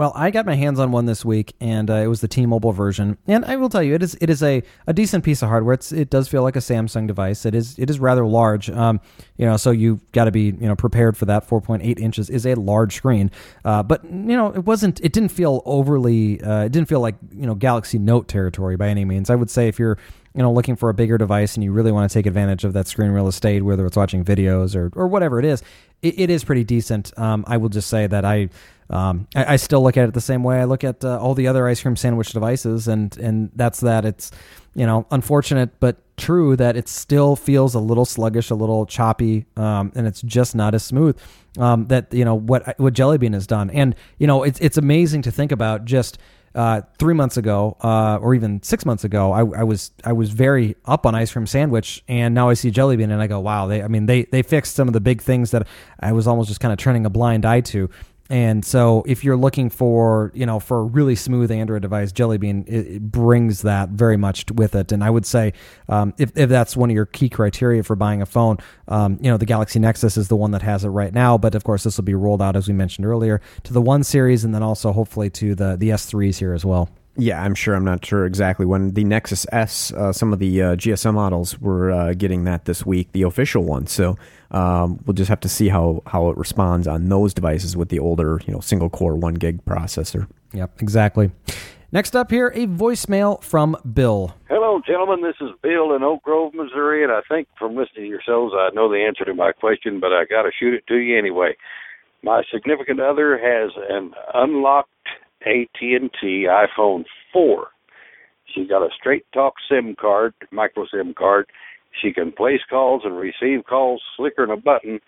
Speaker 1: Well, I got my hands on one this week, and uh, it was the T-Mobile version. And I will tell you, it is it is a, a decent piece of hardware. It's, it does feel like a Samsung device. It is it is rather large. Um, you know, so you got to be you know prepared for that. Four point eight inches is a large screen. Uh, but you know, it wasn't. It didn't feel overly. Uh, it didn't feel like you know Galaxy Note territory by any means. I would say if you're you know looking for a bigger device and you really want to take advantage of that screen real estate, whether it's watching videos or or whatever it is, it, it is pretty decent. Um, I will just say that I um, I, I, still look at it the same way I look at uh, all the other ice cream sandwich devices, and and that's that. It's you know unfortunate but true that it still feels a little sluggish, a little choppy, um, and it's just not as smooth. Um, that you know what what Jelly Bean has done, and you know it's it's amazing to think about just. Uh, three months ago, uh, or even six months ago, I, I, was I was very up on ice cream sandwich, and now I see Jelly Bean, and I go, wow, they I mean they they fixed some of the big things that I was almost just kind of turning a blind eye to. And so, if you're looking for, you know, for a really smooth Android device, Jelly Bean it, it brings that very much with it. And I would say, um, if, if that's one of your key criteria for buying a phone, um, you know, the Galaxy Nexus is the one that has it right now. But of course, this will be rolled out, as we mentioned earlier, to the One series, and then also hopefully to the the S3s here as well.
Speaker 2: Yeah, I'm sure. I'm not sure exactly when the Nexus S, uh, some of the uh, GSM models were uh, getting that this week, the official one. So um, we'll just have to see how how it responds on those devices with the older, you know, single core one gig processor.
Speaker 1: Yep, exactly. Next up here, a voicemail from Bill.
Speaker 5: Hello, gentlemen. This is Bill in Oak Grove, Missouri, and I think from listening to your shows, I know the answer to my question, but I got to shoot it to you anyway. My significant other has an unlocked AT&T iPhone 4. She's got a straight talk SIM card, micro SIM card. She can place calls and receive calls slicker than a button,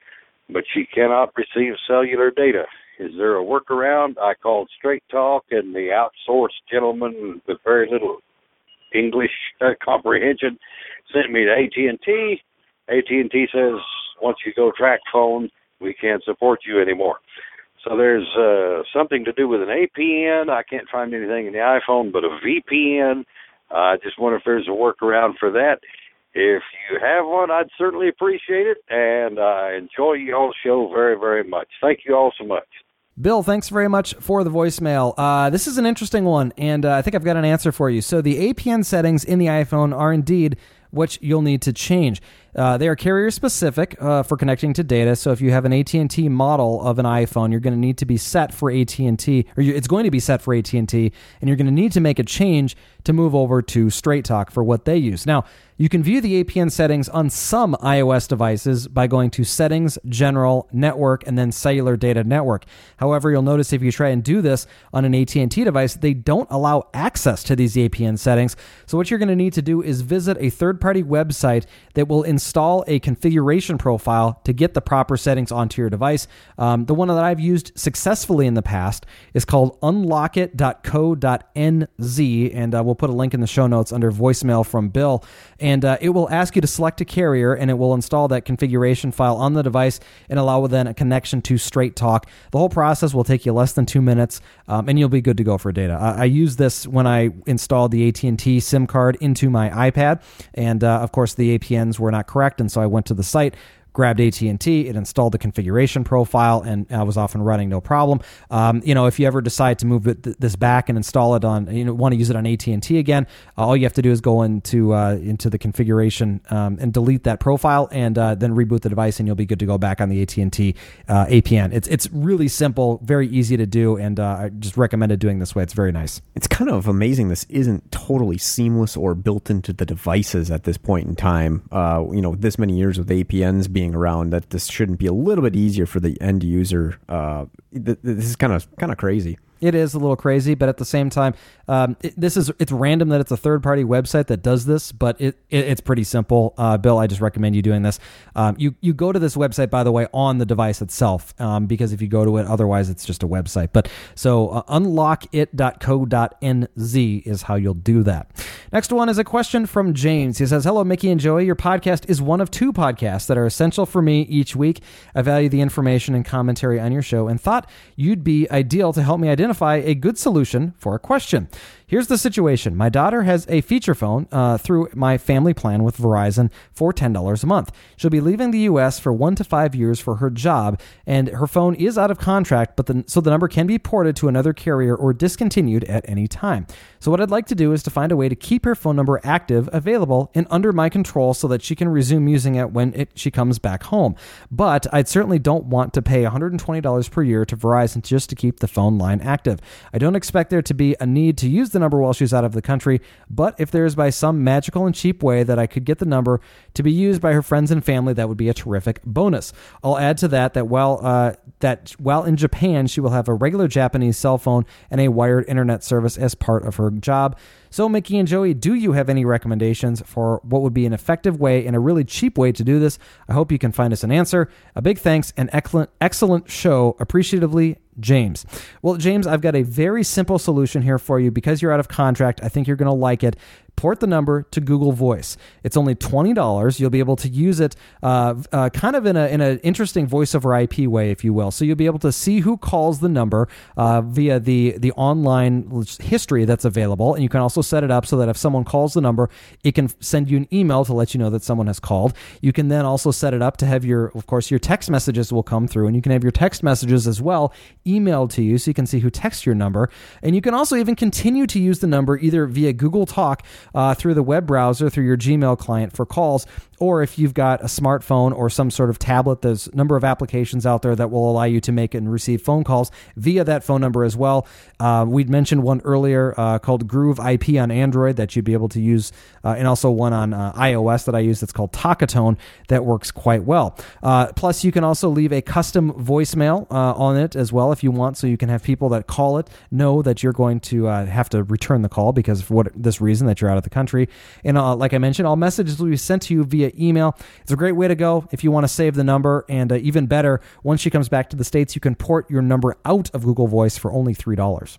Speaker 5: but she cannot receive cellular data. Is there a workaround? I called Straight Talk, and the outsourced gentleman with very little English uh, comprehension sent me to AT&T. AT&T says once you go track phone, we can't support you anymore. So there's uh, something to do with an APN. I can't find anything in the iPhone, but a VPN. Uh, I just wonder if there's a workaround for that. If you have one, I'd certainly appreciate it, and I enjoy y'all's show very, very much. Thank you all so much.
Speaker 1: Bill, thanks very much for the voicemail. Uh, this is an interesting one, and uh, I think I've got an answer for you. So, the APN settings in the iPhone are indeed what you'll need to change. Uh, they are carrier specific uh, for connecting to data. So if you have an AT and T model of an iPhone, you're going to need to be set for AT and T, or it's going to be set for AT and T, and you're going to need to make a change to move over to Straight Talk for what they use. Now, you can view the APN settings on some iOS devices by going to Settings, General, Network, and then Cellular Data Network. However, you'll notice if you try and do this on an AT&T device, they don't allow access to these APN settings. So what you're going to need to do is visit a third-party website that will install a configuration profile to get the proper settings onto your device. Um, the one that I've used successfully in the past is called unlockit.co.nz, and uh, we'll put a link in the show notes under voicemail from Bill. And uh, it will ask you to select a carrier, and it will install that configuration file on the device and allow then a connection to Straight Talk. The whole process will take you less than two minutes, um, and you'll be good to go for data. I, I used this when I installed the AT&T SIM card into my iPad, and uh, of course the APNs were not correct, and so I went to the site grabbed AT&T, it installed the configuration profile, and I was off and running, no problem. Um, you know, if you ever decide to move it, this back and install it on, you know, want to use it on AT&T again, uh, all you have to do is go into uh, into the configuration um, and delete that profile, and uh, then reboot the device, and you'll be good to go back on the AT&T uh, APN. It's it's really simple, very easy to do, and uh, I just recommended doing this way. It's very nice.
Speaker 2: It's kind of amazing. This isn't totally seamless or built into the devices at this point in time. Uh, you know, this many years with APNs being being around that this shouldn't be a little bit easier for the end user. Uh, this is kind of kind of crazy.
Speaker 1: It is a little crazy, but at the same time, um, it, this is it's random that it's a third party website that does this, but it, it it's pretty simple. Uh, Bill, I just recommend you doing this. Um, you you go to this website by the way on the device itself um, because if you go to it, otherwise it's just a website. But so uh, unlockit.co.nz is how you'll do that. Next one is a question from James. He says, "Hello, Mickey and Joey. Your podcast is one of two podcasts that are essential for me each week. I value the information and commentary on your show, and thought you'd be ideal to help me identify a good solution for a question." Here's the situation. My daughter has a feature phone uh, through my family plan with Verizon for $10 a month. She'll be leaving the U.S. for one to five years for her job, and her phone is out of contract, but the, so the number can be ported to another carrier or discontinued at any time. So, what I'd like to do is to find a way to keep her phone number active, available, and under my control so that she can resume using it when it, she comes back home. But I certainly don't want to pay $120 per year to Verizon just to keep the phone line active. I don't expect there to be a need to use the number while she's out of the country, but if there is by some magical and cheap way that I could get the number to be used by her friends and family, that would be a terrific bonus. I'll add to that that while uh, that while in Japan, she will have a regular Japanese cell phone and a wired internet service as part of her job. So, Mickey and Joey, do you have any recommendations for what would be an effective way and a really cheap way to do this? I hope you can find us an answer. A big thanks and excellent, excellent show. Appreciatively, James. Well, James, I've got a very simple solution here for you because you're out of contract. I think you're going to like it port the number to Google Voice. It's only twenty dollars. You'll be able to use it uh, uh, kind of in a in an interesting voice over IP way, if you will. So you'll be able to see who calls the number uh, via the the online history that's available, and you can also set it up so that if someone calls the number, it can send you an email to let you know that someone has called. You can then also set it up to have your, of course, your text messages will come through, and you can have your text messages as well emailed to you, so you can see who texts your number, and you can also even continue to use the number either via Google Talk uh, through the web browser through your Gmail client for calls, or if you've got a smartphone or some sort of tablet, there's a number of applications out there that will allow you to make and receive phone calls via that phone number as well. Uh, we'd mentioned one earlier uh, called Groove IP on Android that you'd be able to use, uh, and also one on uh, iOS that I use that's called Talkatone that works quite well. Uh, plus, you can also leave a custom voicemail on it as well if you want, so you can have people that call it know that you're going to have to return the call because of what this reason that you're out of the country. And uh, like I mentioned, all messages will be sent to you via email. It's a great way to go if you want to save the number. And uh, even better, once she comes back to the States, you can port your number out of Google Voice for only $3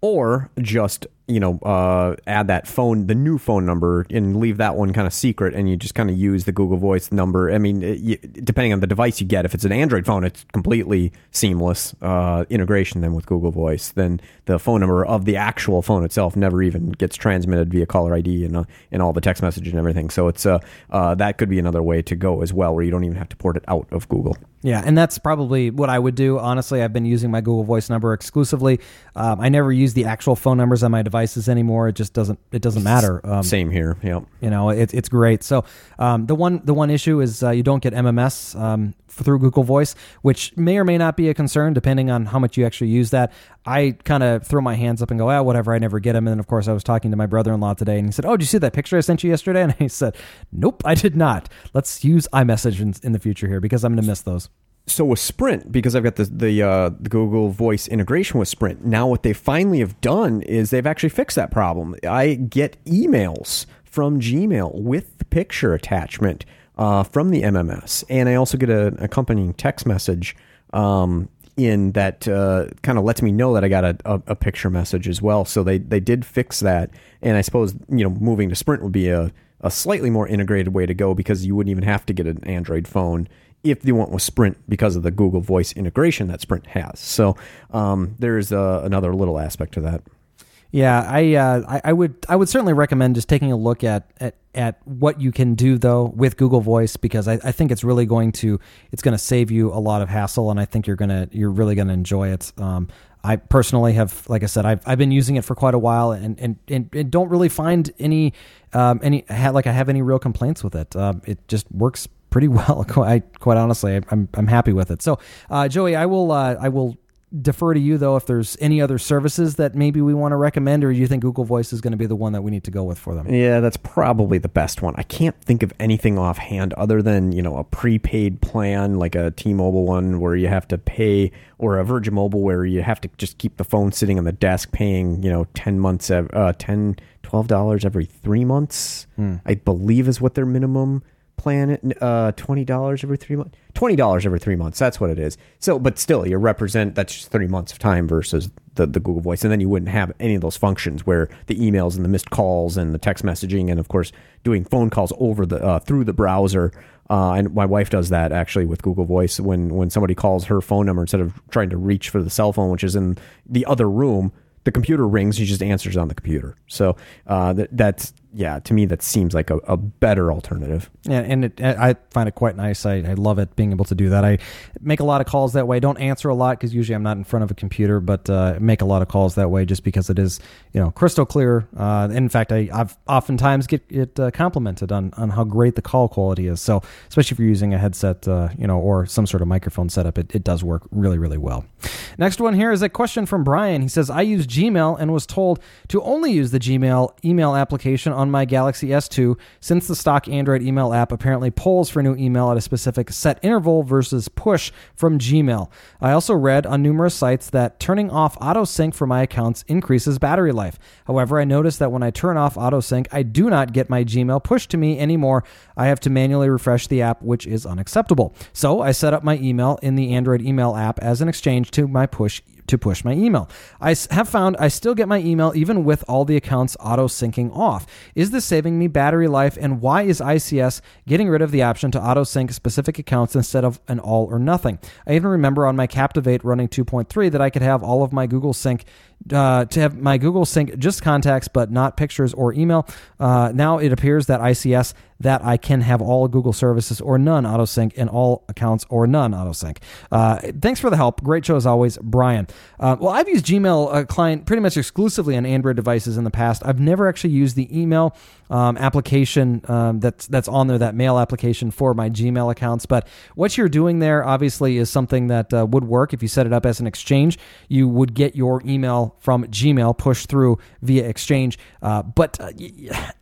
Speaker 2: or just you know uh, add that phone the new phone number and leave that one kind of secret and you just kind of use the google voice number i mean it, you, depending on the device you get if it's an android phone it's completely seamless uh, integration then with google voice then the phone number of the actual phone itself never even gets transmitted via caller id and, uh, and all the text message and everything so it's uh, uh, that could be another way to go as well where you don't even have to port it out of google
Speaker 1: yeah, and that's probably what I would do. Honestly, I've been using my Google Voice number exclusively. Um, I never use the actual phone numbers on my devices anymore. It just doesn't. It doesn't matter.
Speaker 2: Um, Same here. Yep.
Speaker 1: You know, it, it's great. So um, the one the one issue is uh, you don't get MMS um, through Google Voice, which may or may not be a concern depending on how much you actually use that. I kind of throw my hands up and go, ah, whatever. I never get them. And then of course I was talking to my brother in law today, and he said, oh, did you see that picture I sent you yesterday? And I said, nope, I did not. Let's use iMessage in, in the future here because I'm going to miss those
Speaker 2: so with Sprint, because I've got the the, uh, the, Google Voice integration with Sprint, now what they finally have done is they've actually fixed that problem. I get emails from Gmail with the picture attachment uh, from the MMS, and I also get an accompanying text message um, in that uh, kind of lets me know that I got a, a, a, picture message as well. So they they did fix that, and I suppose you know moving to Sprint would be a a slightly more integrated way to go because you wouldn't even have to get an Android phone if you went with Sprint because of the Google Voice integration that Sprint has. So um, there's uh, another little aspect to that.
Speaker 1: Yeah, I, uh, I, I would I would certainly recommend just taking a look at, at at what you can do though with Google Voice because I, I think it's really going to it's going to save you a lot of hassle and I think you're gonna you're really gonna enjoy it. Um, I personally have, like I said, I've, I've been using it for quite a while and, and, and, and don't really find any um, any like I have any real complaints with it. Uh, it just works pretty well. Quite, quite honestly, I'm I'm happy with it. So, uh, Joey, I will uh, I will defer to you though if there's any other services that maybe we want to recommend, or you think Google Voice is going to be the one that we need to go with for them?
Speaker 2: Yeah, that's probably the best one. I can't think of anything offhand other than you know a prepaid plan like a T-Mobile one where you have to pay, or a Virgin Mobile where you have to just keep the phone sitting on the desk paying you know ten months, uh, 10 twelve dollars every three months.
Speaker 1: Hmm.
Speaker 2: I believe is what their minimum plan. Uh, twenty dollars every three months. Twenty dollars every three months. That's what it is. So, but still, you represent that's just three months of time versus the the Google Voice, and then you wouldn't have any of those functions where the emails and the missed calls and the text messaging, and of course doing phone calls over the uh, through the browser. Uh, and my wife does that actually with Google Voice when when somebody calls her phone number instead of trying to reach for the cell phone, which is in the other room the computer rings, She just answers on the computer. So uh, that, that's yeah, to me that seems like a, a better alternative.
Speaker 1: Yeah, and it, I find it quite nice. I, I love it being able to do that. I make a lot of calls that way. Don't answer a lot because usually I'm not in front of a computer, but uh, make a lot of calls that way just because it is you know crystal clear. Uh, in fact, I, I've oftentimes get it uh, complimented on on how great the call quality is. So especially if you're using a headset, uh, you know, or some sort of microphone setup, it, it does work really really well. Next one here is a question from Brian. He says, "I use Gmail and was told to only use the Gmail email application on my Galaxy S2 since the stock Android email app apparently polls for new email at a specific set interval versus push from Gmail. I also read on numerous sites that turning off auto sync for my accounts increases battery life. However, I noticed that when I turn off auto sync, I do not get my Gmail pushed to me anymore. I have to manually refresh the app, which is unacceptable. So I set up my email in the Android email app as an exchange to my push to push my email. I have found I still get my email even with all the accounts auto syncing off. Is this saving me battery life? And why is ICS getting rid of the option to auto sync specific accounts instead of an all or nothing? I even remember on my Captivate running 2.3 that I could have all of my Google Sync uh, to have my Google Sync just contacts, but not pictures or email. Uh, now it appears that ICS that I can have all Google services or none auto sync and all accounts or none auto sync. Uh, thanks for the help. Great show as always, Brian. Uh, well, I've used Gmail uh, client pretty much exclusively on Android devices in the past. I've never actually used the email um, application um, that's that's on there, that mail application for my Gmail accounts. But what you're doing there, obviously, is something that uh, would work if you set it up as an exchange. You would get your email from Gmail pushed through via Exchange. Uh, but uh,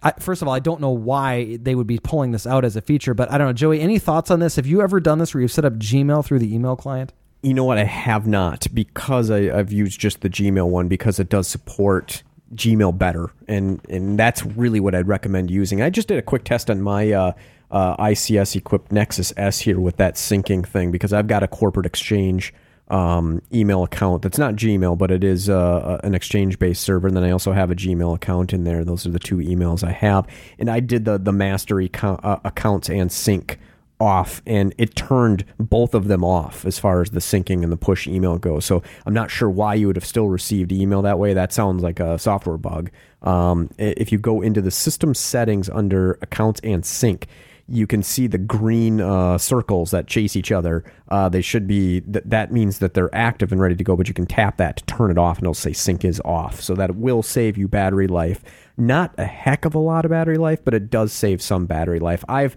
Speaker 1: I, first of all, I don't know why they would be pulling this out as a feature. But I don't know, Joey. Any thoughts on this? Have you ever done this where you've set up Gmail through the email client?
Speaker 2: You know what? I have not because I, I've used just the Gmail one because it does support Gmail better, and and that's really what I'd recommend using. I just did a quick test on my uh, uh, ICS equipped Nexus S here with that syncing thing because I've got a corporate exchange um, email account that's not Gmail, but it is uh, an exchange based server. And then I also have a Gmail account in there. Those are the two emails I have, and I did the the master account, uh, accounts and sync off and it turned both of them off as far as the syncing and the push email goes. So I'm not sure why you would have still received email that way. That sounds like a software bug. Um, if you go into the system settings under accounts and sync, you can see the green uh, circles that chase each other. Uh, they should be th- that means that they're active and ready to go. But you can tap that to turn it off, and it'll say sync is off. So that will save you battery life. Not a heck of a lot of battery life, but it does save some battery life. I've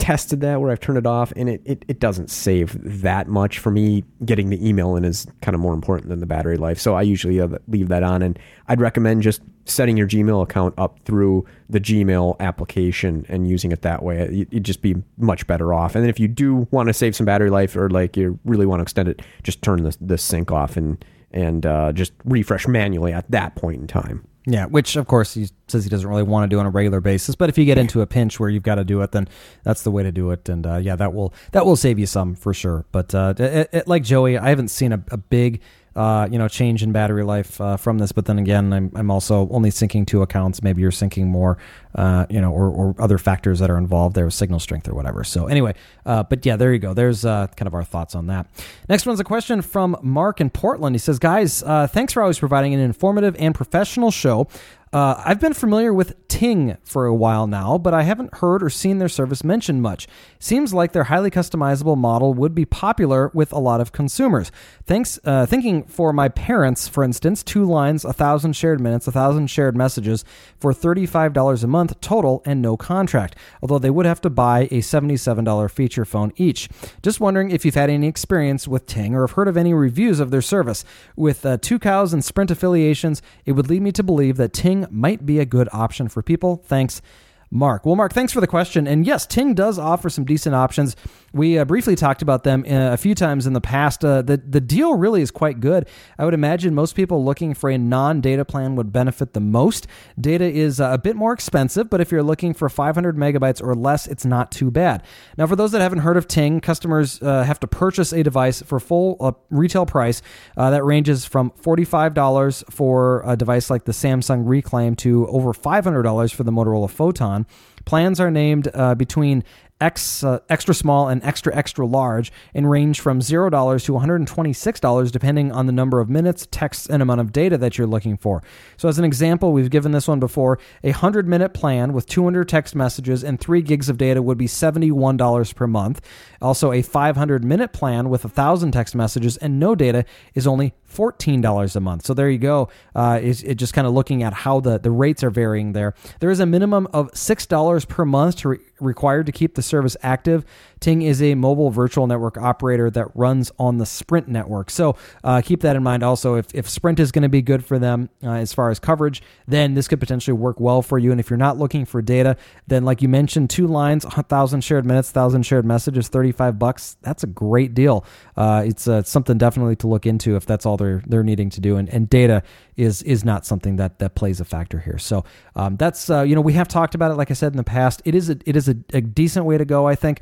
Speaker 2: tested that where I've turned it off and it, it, it, doesn't save that much for me. Getting the email in is kind of more important than the battery life. So I usually leave that on and I'd recommend just setting your Gmail account up through the Gmail application and using it that way. You'd just be much better off. And then if you do want to save some battery life or like you really want to extend it, just turn the, the sync off and, and uh, just refresh manually at that point in time.
Speaker 1: Yeah, which of course he says he doesn't really want to do on a regular basis. But if you get into a pinch where you've got to do it, then that's the way to do it. And uh, yeah, that will that will save you some for sure. But uh, it, it, like Joey, I haven't seen a, a big uh, you know, change in battery life uh, from this. But then again, I'm, I'm also only syncing two accounts. Maybe you're syncing more, uh, you know, or, or other factors that are involved there, signal strength or whatever. So anyway, uh, but yeah, there you go. There's uh, kind of our thoughts on that. Next one's a question from Mark in Portland. He says, guys, uh, thanks for always providing an informative and professional show. Uh, I've been familiar with Ting for a while now, but I haven't heard or seen their service mentioned much. Seems like their highly customizable model would be popular with a lot of consumers. Thanks, uh, thinking for my parents, for instance, two lines, a thousand shared minutes, a thousand shared messages for thirty-five dollars a month total and no contract. Although they would have to buy a seventy-seven dollar feature phone each. Just wondering if you've had any experience with Ting or have heard of any reviews of their service. With uh, cows and Sprint affiliations, it would lead me to believe that Ting might be a good option for people. Thanks. Mark. Well, Mark, thanks for the question. And yes, Ting does offer some decent options. We uh, briefly talked about them uh, a few times in the past. Uh, the the deal really is quite good. I would imagine most people looking for a non data plan would benefit the most. Data is uh, a bit more expensive, but if you're looking for 500 megabytes or less, it's not too bad. Now, for those that haven't heard of Ting, customers uh, have to purchase a device for full uh, retail price that ranges from $45 for a device like the Samsung Reclaim to over $500 for the Motorola Photon. Plans are named between X, uh, extra small and extra extra large and range from $0 to $126 depending on the number of minutes, texts, and amount of data that you're looking for. So, as an example, we've given this one before. A 100 minute plan with 200 text messages and 3 gigs of data would be $71 per month. Also, a 500 minute plan with 1,000 text messages and no data is only $14 a month. So there you go. Uh, is it just kind of looking at how the, the rates are varying there. There is a minimum of $6 per month to re- required to keep the service active. Ting is a mobile virtual network operator that runs on the Sprint network. So uh, keep that in mind also. If, if Sprint is going to be good for them uh, as far as coverage, then this could potentially work well for you. And if you're not looking for data, then like you mentioned, two lines, 1,000 shared minutes, 1,000 shared messages, 35 bucks. That's a great deal. Uh, it's uh, something definitely to look into if that's all they're, they're needing to do. And, and data is is not something that that plays a factor here. So um, that's uh, you know we have talked about it like I said in the past. It is a, it is a, a decent way to go, I think.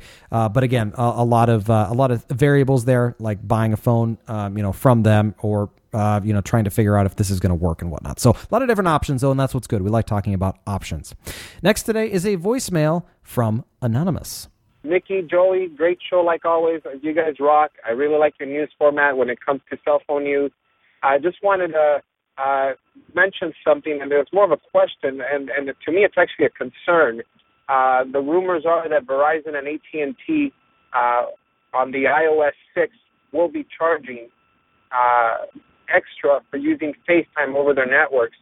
Speaker 1: Uh, but again, a, a lot of uh, a lot of variables there, like buying a phone, um, you know, from them or uh, you know, trying to figure out if this is going to work and whatnot. So a lot of different options, though, and that's what's good. We like talking about options. Next today is a voicemail from Anonymous.
Speaker 6: Mickey, Joey, great show like always. You guys rock. I really like your news format when it comes to cell phone news. I just wanted to uh, mention something, and it's more of a question, and, and to me, it's actually a concern. Uh, the rumors are that Verizon and AT&T uh, on the iOS 6 will be charging uh, extra for using FaceTime over their networks.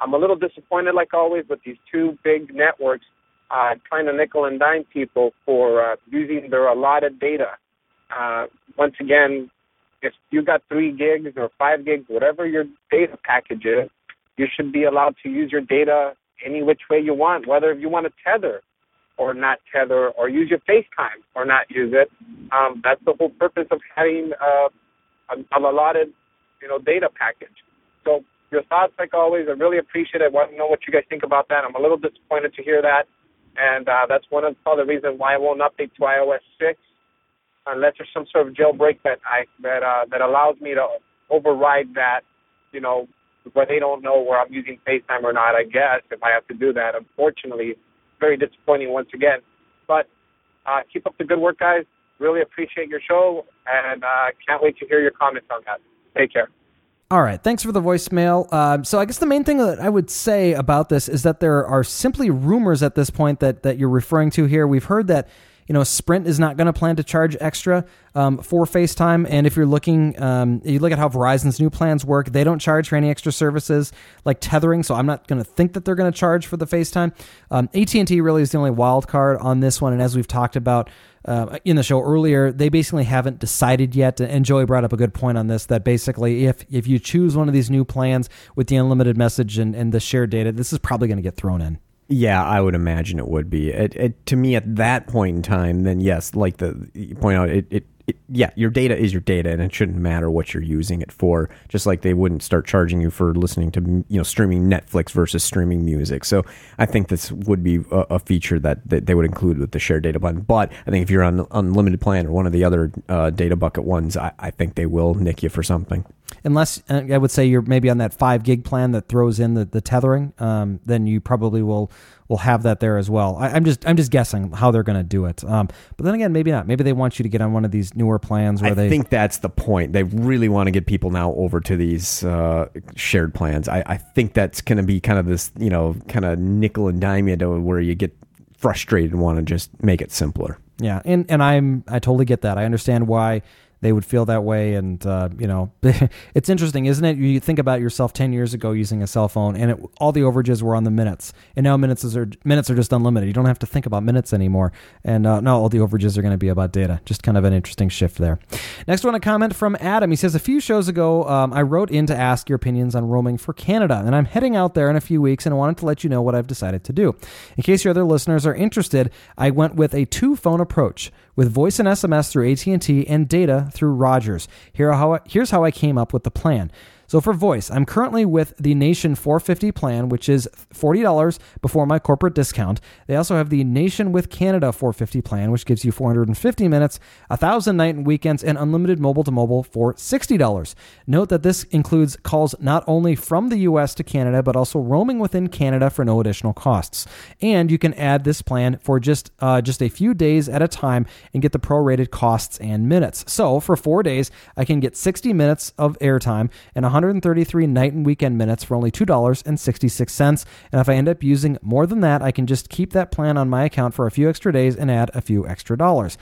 Speaker 6: I'm a little disappointed, like always, with these two big networks uh, trying to nickel and dime people for uh, using their allotted data. Uh, once again, if you got three gigs or five gigs, whatever your data package is, you should be allowed to use your data any which way you want, whether you want to tether or not tether, or use your FaceTime or not use it. Um, that's the whole purpose of having uh, an allotted, you know, data package. So your thoughts, like always, I really appreciate it. I want to know what you guys think about that. I'm a little disappointed to hear that, and uh, that's one of the reasons why I won't update to iOS 6 unless there's some sort of jailbreak that I that uh, that allows me to override that, you know, where they don't know where I'm using FaceTime or not. I guess if I have to do that, unfortunately, very disappointing once again. But uh, keep up the good work, guys. Really appreciate your show, and uh, can't wait to hear your comments on that. Take care.
Speaker 1: All right. Thanks for the voicemail. Uh, so I guess the main thing that I would say about this is that there are simply rumors at this point that that you're referring to here. We've heard that you know, Sprint is not going to plan to charge extra um, for FaceTime. And if you're looking, um, you look at how Verizon's new plans work, they don't charge for any extra services like tethering. So I'm not going to think that they're going to charge for the FaceTime. Um, AT&T really is the only wild card on this one. And as we've talked about uh, in the show earlier, they basically haven't decided yet. And Joey brought up a good point on this that basically, if if you choose one of these new plans with the unlimited message and, and the shared data, this is probably going to get thrown in.
Speaker 2: Yeah, I would imagine it would be. It, it, to me, at that point in time, then yes, like the you point out, it, it, it, yeah, your data is your data, and it shouldn't matter what you're using it for. Just like they wouldn't start charging you for listening to you know streaming Netflix versus streaming music. So I think this would be a, a feature that, that they would include with the shared data plan. But I think if you're on unlimited plan or one of the other uh, data bucket ones, I, I think they will nick you for something.
Speaker 1: unless uh, I would say you're maybe on that five gig plan that throws in the, the tethering, um, then you probably will will have that there as well. I, am just I'm just guessing how they're going to do it. Um, but then again, maybe not. Maybe they want you to get on one of these newer plans where
Speaker 2: I
Speaker 1: they
Speaker 2: think that's the point. They really want to get people now over to these uh, shared plans. I, I think that's going to be kind of this you know kind of nickel and dime you to where you get frustrated and want to just make it simpler.
Speaker 1: Yeah, and and I'm I totally get that. I understand why they would feel that way. And, uh, you know, it's interesting, isn't it? You think about yourself 10 years ago using a cell phone and it, all the overages were on the minutes. And now minutes are, minutes are just unlimited. You don't have to think about minutes anymore. And uh, now all the overages are going to be about data. Just kind of an interesting shift there. Next one, a comment from Adam. He says, A few shows ago, um, I wrote in to ask your opinions on roaming for Canada. And I'm heading out there in a few weeks and I wanted to let you know what I've decided to do. In case your other listeners are interested, I went with a two phone approach with voice and SMS through AT&T and data through Rogers. Here how I, here's how I came up with the plan. So for voice, I'm currently with the Nation 450 plan, which is $40 before my corporate discount. They also have the Nation with Canada 450 plan, which gives you 450 minutes, 1,000 night and weekends, and unlimited mobile to mobile for $60. Note that this includes calls not only from the US to Canada, but also roaming within Canada for no additional costs. And you can add this plan for just uh, just a few days at a time and get the prorated costs and minutes. So for four days, I can get 60 minutes of airtime and 100 133 night and weekend minutes for only $2.66. And if I end up using more than that, I can just keep that plan on my account for a few extra days and add a few extra dollars.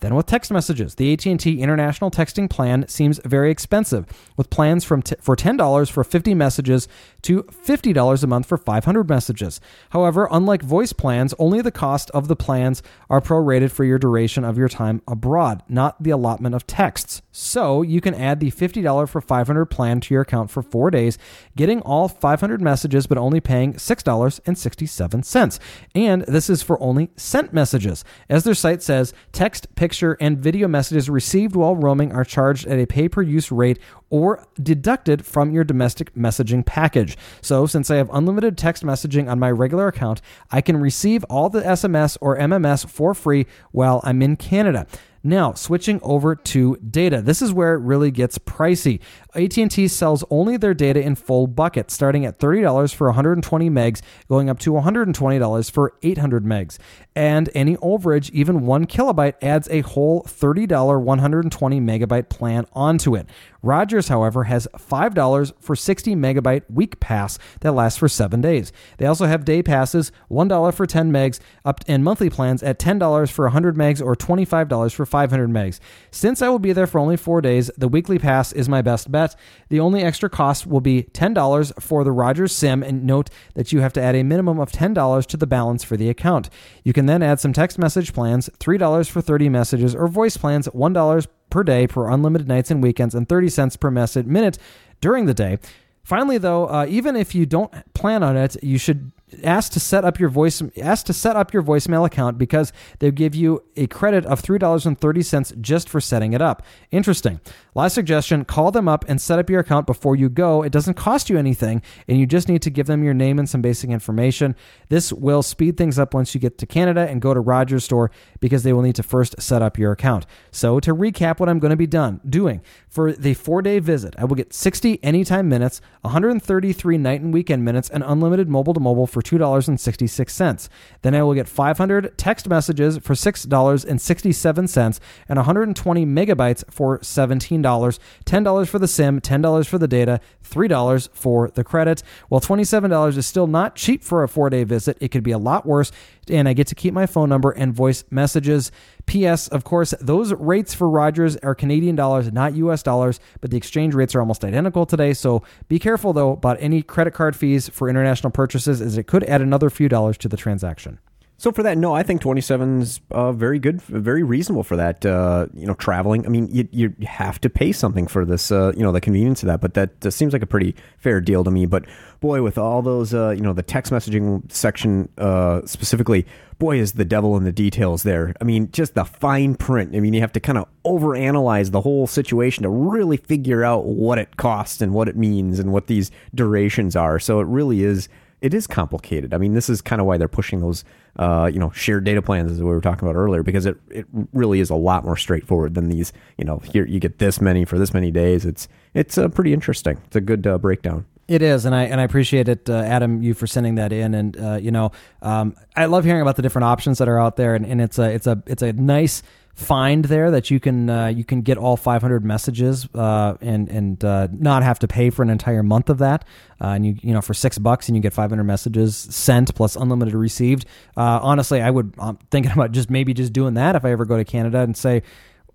Speaker 1: Then with text messages, the AT&T International Texting Plan seems very expensive, with plans from t- for $10 for 50 messages to $50 a month for 500 messages. However, unlike voice plans, only the cost of the plans are prorated for your duration of your time abroad, not the allotment of texts. So you can add the $50 for 500 plan to your account for four days, getting all 500 messages but only paying $6.67. And this is for only sent messages. As their site says, text, picture, and video messages received while roaming are charged at a pay per use rate or deducted from your domestic messaging package. So, since I have unlimited text messaging on my regular account, I can receive all the SMS or MMS for free while I'm in Canada. Now, switching over to data. This is where it really gets pricey. AT&T sells only their data in full buckets, starting at $30 for 120 megs, going up to $120 for 800 megs. And any overage, even 1 kilobyte, adds a whole $30 120 megabyte plan onto it. Rogers, however, has $5 for 60 megabyte week pass that lasts for 7 days. They also have day passes, $1 for 10 megs, up and monthly plans at $10 for 100 megs or $25 for 500 megs. Since I will be there for only 4 days, the weekly pass is my best bet. The only extra cost will be $10 for the Rogers SIM and note that you have to add a minimum of $10 to the balance for the account. You can then add some text message plans, $3 for 30 messages or voice plans, $1 per day for unlimited nights and weekends, and 30 cents per message minute during the day. Finally, though, uh, even if you don't plan on it, you should ask to set up your voice ask to set up your voicemail account because they give you a credit of $3.30 just for setting it up. Interesting. Last suggestion, call them up and set up your account before you go. It doesn't cost you anything and you just need to give them your name and some basic information. This will speed things up once you get to Canada and go to Rogers store because they will need to first set up your account. So to recap what I'm going to be done doing for the 4-day visit, I will get 60 anytime minutes, 133 night and weekend minutes and unlimited mobile to mobile for $2.66. Then I will get 500 text messages for $6.67 and 120 megabytes for $17. $10 for the SIM, $10 for the data, $3 for the credit. While $27 is still not cheap for a four day visit, it could be a lot worse. And I get to keep my phone number and voice messages. P.S. Of course, those rates for Rogers are Canadian dollars, not U.S. dollars, but the exchange rates are almost identical today. So be careful, though, about any credit card fees for international purchases, as it could add another few dollars to the transaction.
Speaker 2: So for that, no, I think 27's uh, very good, very reasonable for that. Uh, you know, traveling. I mean, you, you have to pay something for this. Uh, you know, the convenience of that. But that seems like a pretty fair deal to me. But boy, with all those, uh, you know, the text messaging section uh, specifically, boy, is the devil in the details there. I mean, just the fine print. I mean, you have to kind of overanalyze the whole situation to really figure out what it costs and what it means and what these durations are. So it really is it is complicated. I mean, this is kind of why they're pushing those, uh, you know, shared data plans as we were talking about earlier, because it, it really is a lot more straightforward than these. You know, here you get this many for this many days. It's it's uh, pretty interesting. It's a good uh, breakdown.
Speaker 1: It is, and I and I appreciate it, uh, Adam, you for sending that in, and uh, you know, um, I love hearing about the different options that are out there, and, and it's a it's a it's a nice find there that you can uh, you can get all 500 messages uh, and and uh, not have to pay for an entire month of that. Uh, and you you know for six bucks and you get 500 messages sent plus unlimited received. Uh, honestly, I would I'm thinking about just maybe just doing that if I ever go to Canada and say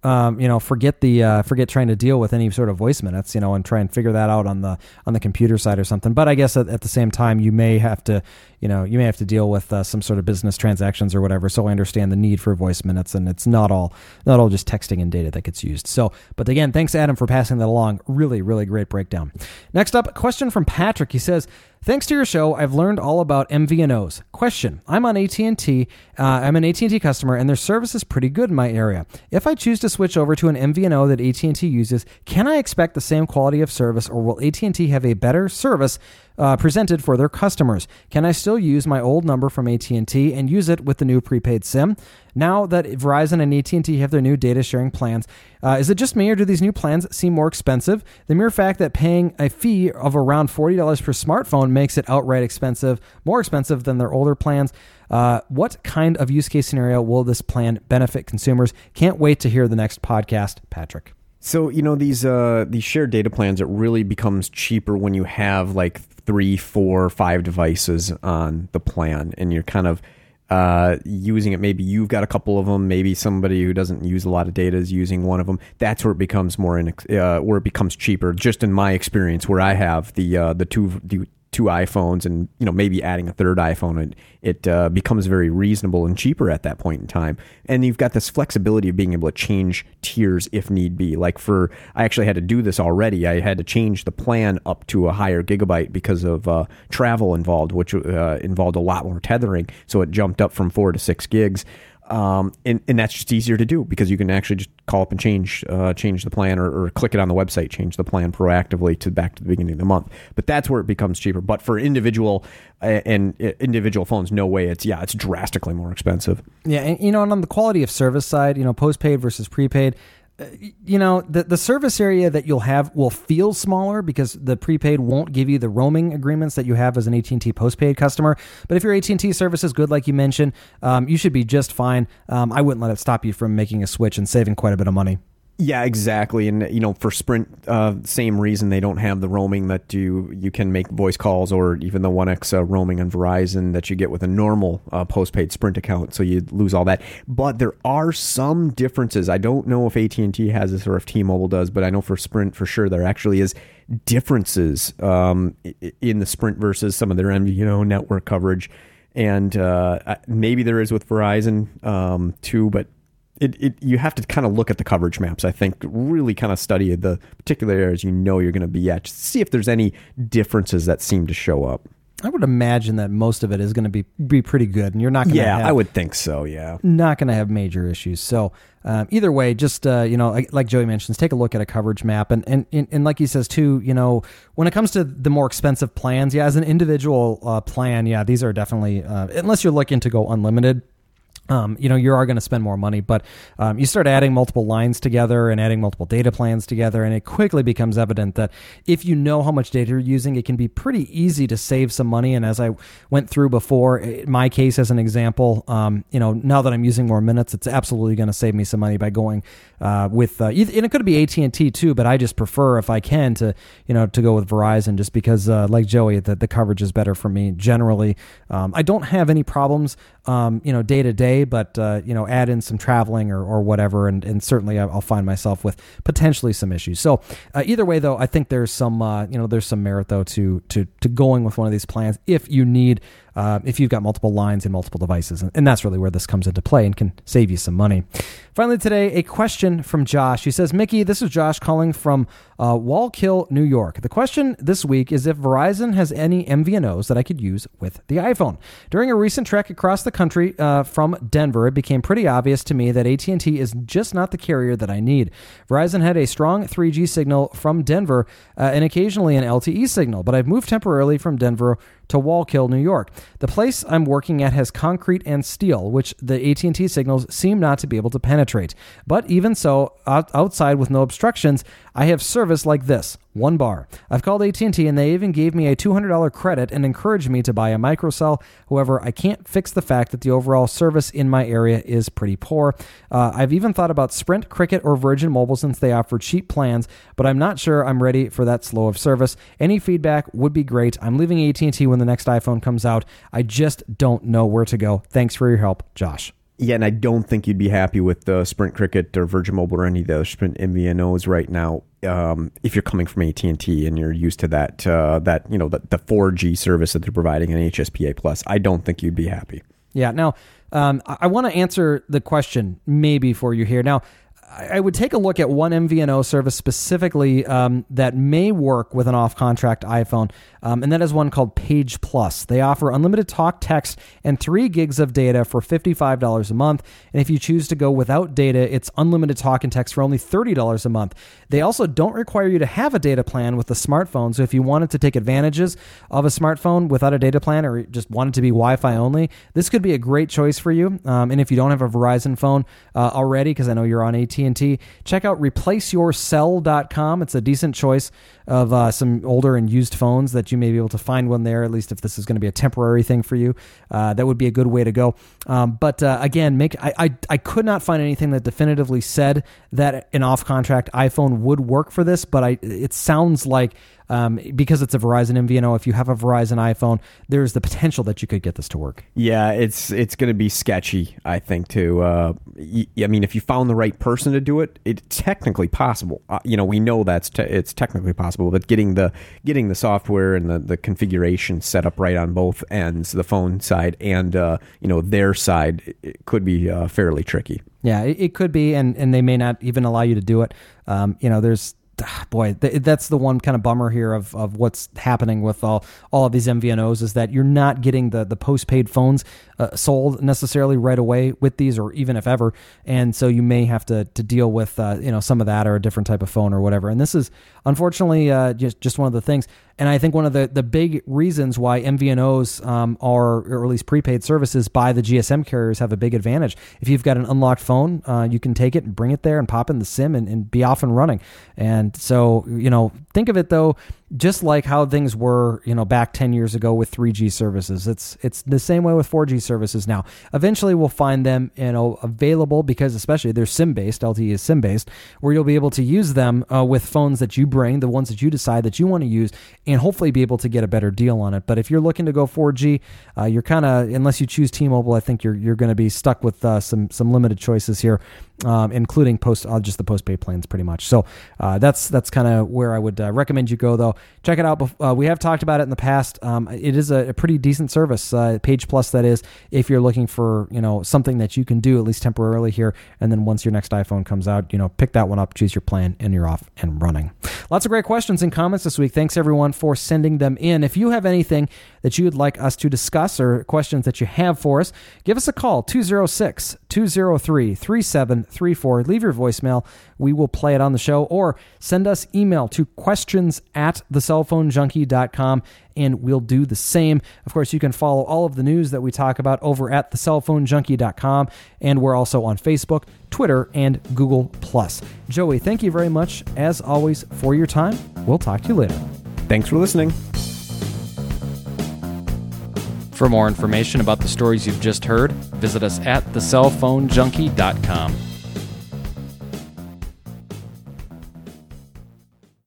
Speaker 1: um, you know, forget the uh, forget trying to deal with any sort of voice minutes, you know, and try and figure that out on the on the computer side or something. But I guess at, at the same time, you may have to, you know, you may have to deal with uh, some sort of business transactions or whatever. So I understand the need for voice minutes, and it's not all not all just texting and data that gets used. So, but again, thanks Adam for passing that along. Really, really great breakdown. Next up, question from Patrick. He says. Thanks to your show, I've learned all about MVNOs. Question: I'm on AT&T. Uh, I'm an AT&T customer, and their service is pretty good in my area. If I choose to switch over to an MVNO that AT&T uses, can I expect the same quality of service, or will AT&T have a better service uh, presented for their customers? Can I still use my old number from AT&T and use it with the new prepaid SIM? Now that Verizon and AT&T have their new data sharing plans, uh, is it just me or do these new plans seem more expensive? The mere fact that paying a fee of around $40 per smartphone makes it outright expensive, more expensive than their older plans. Uh, what kind of use case scenario will this plan benefit consumers? Can't wait to hear the next podcast, Patrick.
Speaker 2: So you know these uh, these shared data plans. It really becomes cheaper when you have like three, four, five devices on the plan, and you're kind of uh, using it. Maybe you've got a couple of them. Maybe somebody who doesn't use a lot of data is using one of them. That's where it becomes more in, uh, where it becomes cheaper. Just in my experience, where I have the uh, the two two iPhones and you know maybe adding a third iPhone, it, it uh, becomes very reasonable and cheaper at that point in time. And you've got this flexibility of being able to change tiers if need be. Like for I actually had to do this already. I had to change the plan up to a higher gigabyte because of uh, travel involved, which uh, involved a lot more tethering. So it jumped up from four to six gigs. Um, and, and that's just easier to do because you can actually just call up and change uh, change the plan or, or, click it on the website, change the plan proactively to back to the beginning of the month. But that's where it becomes cheaper. But for individual uh, and uh, individual phones, no way. It's yeah, it's drastically more expensive.
Speaker 1: Yeah, and you know, and on the quality of service side, you know, postpaid versus prepaid, you know the the service area that you'll have will feel smaller because the prepaid won't give you the roaming agreements that you have as an AT&T postpaid customer. But if your AT&T service is good, like you mentioned, um, you should be just fine. Um, I wouldn't let it stop you from making a switch and saving quite a bit of money.
Speaker 2: Yeah, exactly. And you know, for Sprint, uh, same reason they don't have the roaming that you you can make voice calls or even the One X uh, roaming on Verizon that you get with a normal uh, postpaid Sprint account. So you lose all that. But there are some differences. I don't know if AT and T has this or if T-Mobile does, but I know for Sprint for sure there actually is differences um, in the Sprint versus some of their MVNO network coverage. And uh, maybe there is with Verizon um, too, but it, it you have to kind of look at the coverage maps. I think really kind of study the particular areas you know you're going to be at, to see if there's any differences that seem to show up.
Speaker 1: I would imagine that most of it is going to be be pretty good, and you're not going to.
Speaker 2: Yeah,
Speaker 1: have,
Speaker 2: I would think so. Yeah,
Speaker 1: not going to have major issues. So um, either way, just uh, you know, like, like, Joey mentions, take a look at a coverage map, and, and and and like he says too, you know, when it comes to the more expensive plans, yeah, as an individual uh, plan, yeah, these are definitely uh, unless you're looking to go unlimited um, you know you are going to spend more money but um, you start adding multiple lines together and adding multiple data plans together and it quickly becomes evident that if you know how much data you're using it can be pretty easy to save some money. And as i went through before my case as an example um, you know now that i'm using more minutes it's absolutely going to save me some money by going uh, with uh, and it could be AT&T too but I just prefer if I can to you know to go with Verizon just because uh, like Joey the, the coverage is better for me generally. Um, I don't have any problems um, you know day to day but uh, you know add in some traveling or, or whatever and, and certainly I'll find myself with potentially some issues. So uh, either way though I think there's some uh, you know there's some merit though to to to going with one of these plans if you need uh, if you've got multiple lines and multiple devices. And, and that's really where this comes into play and can save you some money. Finally, today, a question from Josh. He says, Mickey, this is Josh calling from uh, Wallkill, New York. The question this week is if Verizon has any MVNOs that I could use with the iPhone. During a recent trek across the country uh, from Denver, it became pretty obvious to me that AT&T is just not the carrier that I need. Verizon had a strong 3G signal from Denver uh, and occasionally an LTE signal, but I've moved temporarily from Denver to Wallkill, New York. The place I'm working at has concrete and steel, which the AT&T signals seem not to be able to penetrate. But even so, outside with no obstructions, I have service like this one bar. I've called AT&T and they even gave me a $200 credit and encouraged me to buy a microcell. However, I can't fix the fact that the overall service in my area is pretty poor. Uh, I've even thought about Sprint, Cricket, or Virgin Mobile since they offer cheap plans, but I'm not sure I'm ready for that slow of service. Any feedback would be great. I'm leaving AT&T when the next iPhone comes out. I just don't know where to go. Thanks for your help, Josh.
Speaker 2: Yeah, and I don't think you'd be happy with the Sprint Cricket or Virgin Mobile or any of the other Sprint MVNOs right now. Um, if you're coming from AT and T and you're used to that, uh, that you know the, the 4G service that they're providing in HSPA plus, I don't think you'd be happy.
Speaker 1: Yeah. Now, um, I, I want to answer the question maybe for you here. Now, I would take a look at one MVNO service specifically um, that may work with an off contract iPhone, um, and that is one called Page Plus. They offer unlimited talk, text, and three gigs of data for $55 a month. And if you choose to go without data, it's unlimited talk and text for only $30 a month. They also don't require you to have a data plan with a smartphone. So if you wanted to take advantages of a smartphone without a data plan or just wanted to be Wi Fi only, this could be a great choice for you. Um, and if you don't have a Verizon phone uh, already, because I know you're on AT AT&T. Check out replaceyourcell.com. It's a decent choice of uh, some older and used phones that you may be able to find one there, at least if this is going to be a temporary thing for you. Uh, that would be a good way to go. Um, but uh, again, make I, I, I could not find anything that definitively said that an off contract iPhone would work for this, but I it sounds like um, because it's a Verizon MVNO. If you have a Verizon iPhone, there's the potential that you could get this to work.
Speaker 2: Yeah, it's it's going to be sketchy. I think too. Uh, y- I mean, if you found the right person to do it, it's technically possible. Uh, you know, we know that's te- it's technically possible, but getting the getting the software and the, the configuration set up right on both ends, the phone side and uh, you know their side, it could be uh, fairly tricky.
Speaker 1: Yeah, it, it, could be, and and they may not even allow you to do it. Um, you know, there's boy, th- that's the one kind of bummer here of, of what's happening with all, all of these MVNOs is that you're not getting the, the postpaid phones uh, sold necessarily right away with these, or even if ever. And so you may have to, to deal with uh, you know some of that or a different type of phone or whatever. And this is unfortunately uh, just just one of the things. And I think one of the, the big reasons why MVNOs um, are, or at least prepaid services by the GSM carriers, have a big advantage. If you've got an unlocked phone, uh, you can take it and bring it there and pop in the SIM and, and be off and running. And so, you know, think of it though just like how things were, you know, back 10 years ago with 3G services. It's it's the same way with 4G services now. Eventually we'll find them, you know, available because especially they're SIM-based, LTE is SIM-based, where you'll be able to use them uh, with phones that you bring, the ones that you decide that you want to use, hopefully be able to get a better deal on it. But if you're looking to go 4G, uh, you're kind of unless you choose T-Mobile, I think you're you're going to be stuck with uh, some some limited choices here um, including post uh, just the postpaid plans pretty much. So uh, that's that's kind of where I would uh, recommend you go though. Check it out. Uh, we have talked about it in the past. Um, it is a, a, pretty decent service, Page Plus. That is, if you're looking for you know something that you can do at least temporarily here, and then once your next iPhone comes out, you know pick that one up, choose your plan, and you're off and running. Lots of great questions and comments this week. Thanks everyone for sending them in. If you have anything that you would like us to discuss or questions that you have for us, give us a call 206 203 3734. Leave your voicemail. We will play it on the show or send us email to questions at thecellphonejunkie.com and we'll do the same. Of course, you can follow all of the news that we talk about over at thecellphonejunkie.com and we're also on Facebook, Twitter, and Google. Joey, thank you very much as always for your time. We'll talk to you later.
Speaker 2: Thanks for listening.
Speaker 1: For more information about the stories you've just heard, visit us at thecellphonejunkie.com.